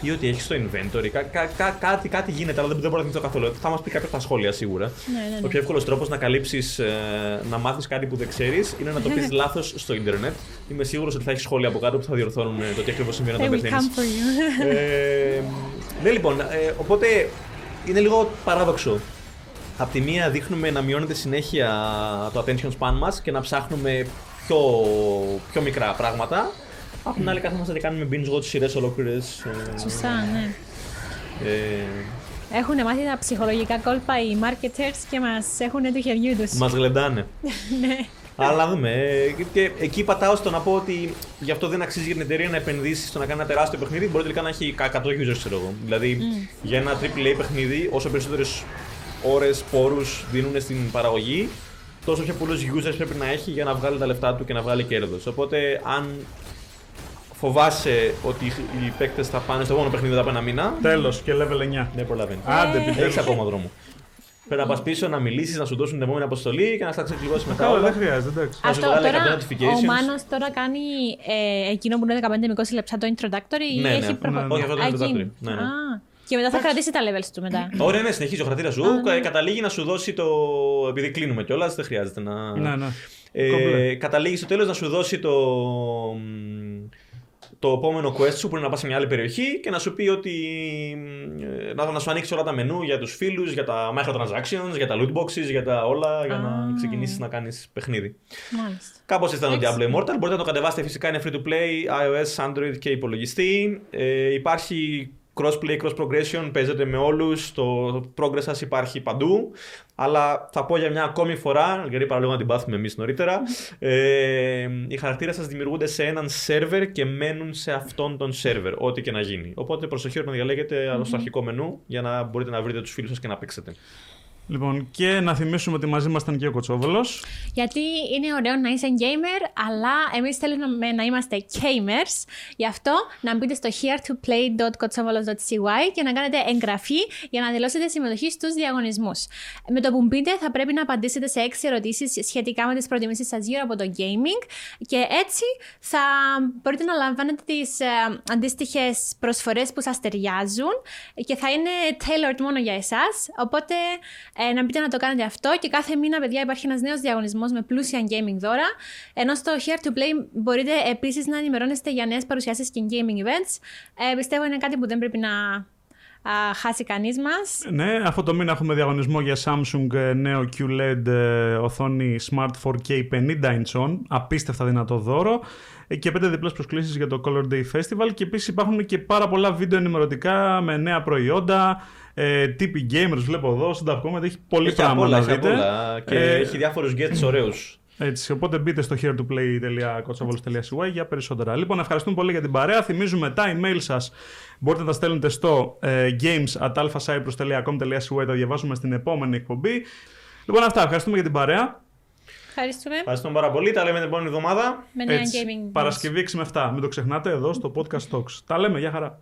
Speaker 3: ή ότι έχεις στο inventory. Κα, κα, κα, κάτι, κάτι γίνεται, αλλά δεν, δεν μπορώ να θυμηθώ καθόλου. Θα μας πει κάποιος στα σχόλια σίγουρα.
Speaker 2: Ναι, ναι,
Speaker 3: Ο
Speaker 2: ναι.
Speaker 3: πιο εύκολος τρόπος να καλύψεις, ε, να μάθεις κάτι που δεν ξέρεις, είναι να το πεις λάθος στο Ιντερνετ. Είμαι σίγουρος ότι θα έχεις σχόλια από κάτω που θα διορθώνουν ε, το τι ακριβώς συμβαίνει
Speaker 2: They
Speaker 3: όταν
Speaker 2: will
Speaker 3: πεθαίνεις.
Speaker 2: come for you.
Speaker 3: Ε, ναι, λοιπόν, ε, οπότε είναι λίγο παράδοξο. Απ' τη μία δείχνουμε να μειώνεται συνέχεια το attention span μας και να ψάχνουμε πιο, πιο μικρά πράγματα. Απ' την άλλη καθόμαστε και κάνουμε binge watch σειρές ολόκληρες. ε,
Speaker 2: Σωστά, ναι.
Speaker 3: ε,
Speaker 2: Έχουν μάθει τα ψυχολογικά κόλπα οι marketers και μας έχουν του χεριού τους.
Speaker 3: μας γλεντάνε.
Speaker 2: Ναι.
Speaker 3: Αλλά να δούμε. ε, Και εκεί πατάω στο να πω ότι γι' αυτό δεν αξίζει για την εταιρεία να επενδύσεις στο να κάνει ένα τεράστιο παιχνίδι. Μπορεί τελικά να έχει 100 users, ξέρω εγώ. Δηλαδή για ένα AAA παιχνίδι, όσο περισσότερες ώρες, πόρους δίνουν στην παραγωγή, τόσο πιο πολλούς users πρέπει να έχει για να βγάλει τα λεφτά του και να βγάλει κέρδος. Οπότε αν φοβάσαι ότι οι παίκτες θα πάνε στο επόμενο παιχνίδι μετά από ένα μήνα,
Speaker 1: Τέλος και level 9.
Speaker 3: δεν προλαβαίνεις.
Speaker 1: Άντε,
Speaker 3: Έχεις
Speaker 1: επιτέλου.
Speaker 3: ακόμα δρόμο. Πρέπει να πας πίσω, να μιλήσεις, να σου δώσουν την επόμενη αποστολή και να στα ξεκλειδώσεις μετά.
Speaker 1: Καλά,
Speaker 3: όλα.
Speaker 1: δεν χρειάζεται, εντάξει.
Speaker 3: Θα σου
Speaker 2: Αυτό
Speaker 3: βγάλει
Speaker 2: τώρα,
Speaker 3: 100 notifications.
Speaker 2: ο Μάνος τώρα κάνει ε, εκείνο που είναι 15 με 20 λεπτά το introductory ή
Speaker 3: Ναι, ναι.
Speaker 2: έχει
Speaker 3: Ναι,
Speaker 2: προχωρήσει.
Speaker 1: ναι.
Speaker 3: Όχι, αυτό το introductory. Ναι, ναι.
Speaker 2: Και μετά θα κρατήσει τα levels του μετά.
Speaker 3: Ωραία, ναι, συνεχίζει ο χαρακτήρας σου.
Speaker 2: Α, ναι.
Speaker 3: Ε, Καταλήγει να σου δώσει το. Επειδή κλείνουμε κιόλας, δεν χρειάζεται να.
Speaker 1: Ναι, ναι.
Speaker 3: Ε,
Speaker 1: Κομπλέ.
Speaker 3: καταλήγει στο τέλος να σου δώσει το. Μ, Το επόμενο quest σου που είναι να πας σε μια άλλη περιοχή και να σου πει ότι. ε, να, να σου ανοίξει όλα τα menu για τους φίλους, για τα microtransactions, για τα loot boxes, για τα όλα, για να
Speaker 2: Α.
Speaker 3: ξεκινήσεις να κάνεις παιχνίδι.
Speaker 2: Μάλιστα.
Speaker 3: Κάπως ήταν το
Speaker 2: Εντάξει.
Speaker 3: Diablo Immortal. Μπορείτε να το κατεβάσετε φυσικά, είναι free to play, iOS, Android και υπολογιστή. Ε, υπάρχει crossplay, cross progression, παίζετε με όλους, το progress σας υπάρχει παντού. Αλλά θα πω για μια ακόμη φορά, γιατί παραλίγο να την πάθουμε εμείς νωρίτερα, ε, οι χαρακτήρες σας δημιουργούνται σε έναν σερβερ και μένουν σε αυτόν τον σερβερ, ό,τι και να γίνει. Οπότε προσοχή όταν διαλέγετε στο αρχικό μενού για να μπορείτε να βρείτε τους φίλους σας και να παίξετε.
Speaker 1: Λοιπόν, και να θυμίσουμε ότι μαζί μας ήταν και ο Κοτσόβολος.
Speaker 2: Γιατί είναι ωραίο να είσαι gamer, αλλά εμείς θέλουμε να είμαστε gamers. Γι' αυτό να μπείτε στο here2play.kotsovolos.cy και να κάνετε εγγραφή για να δηλώσετε συμμετοχή στους διαγωνισμούς. Με το που μπείτε, θα πρέπει να απαντήσετε σε έξι ερωτήσεις σχετικά με τις προτιμήσεις σας γύρω από το gaming και έτσι θα μπορείτε να λαμβάνετε τις ε, αντίστοιχες προσφορές που σας ταιριάζουν και θα είναι tailored μόνο για εσάς. Οπότε ε, να μπείτε να το κάνετε αυτό και κάθε μήνα, παιδιά, υπάρχει ένας νέος διαγωνισμός με πλούσια gaming δώρα. Ενώ στο Here to Play μπορείτε επίσης να ενημερώνεστε για νέες παρουσιάσεις και gaming events. Ε, πιστεύω είναι κάτι που δεν πρέπει να α, χάσει κανείς μας.
Speaker 1: Ναι, αυτό το μήνα έχουμε διαγωνισμό για Samsung ε, νέο QLED ε, οθόνη Smart 4K 50 inch Απίστευτα δυνατό δώρο. Ε, Και πέντε διπλές προσκλήσεις για το Color Day Festival. Και επίσης υπάρχουν και πάρα πολλά βίντεο ενημερωτικά με νέα προϊόντα. Ε, τύποι gamers βλέπω εδώ, στην Tavcom, έχει πολύ
Speaker 3: Έχει απ'
Speaker 1: πράγμα
Speaker 3: όλα,
Speaker 1: να
Speaker 3: έχει απ'
Speaker 1: δείτε.
Speaker 3: όλα. Και
Speaker 1: Ε,
Speaker 3: έχει διάφορους guests ωραίους.
Speaker 1: Έτσι, οπότε μπείτε στο heretoplay.kotsovolos.cy για περισσότερα. Λοιπόν, ευχαριστούμε πολύ για την παρέα. Θυμίζουμε τα email σας μπορείτε να τα στέλνετε στο ε, games.alphacyprus.com.cy τα διαβάζουμε στην επόμενη εκπομπή. Λοιπόν, αυτά. Ευχαριστούμε για την παρέα.
Speaker 2: Ευχαριστούμε.
Speaker 3: Ευχαριστούμε πάρα πολύ. Τα λέμε την επόμενη εβδομάδα.
Speaker 2: Με νέα
Speaker 1: Έτσι,
Speaker 2: gaming. news.
Speaker 1: Παρασκευή 6 με 7. Μην το ξεχνάτε εδώ στο Podcast Talks. Τα λέμε. Γεια χαρά.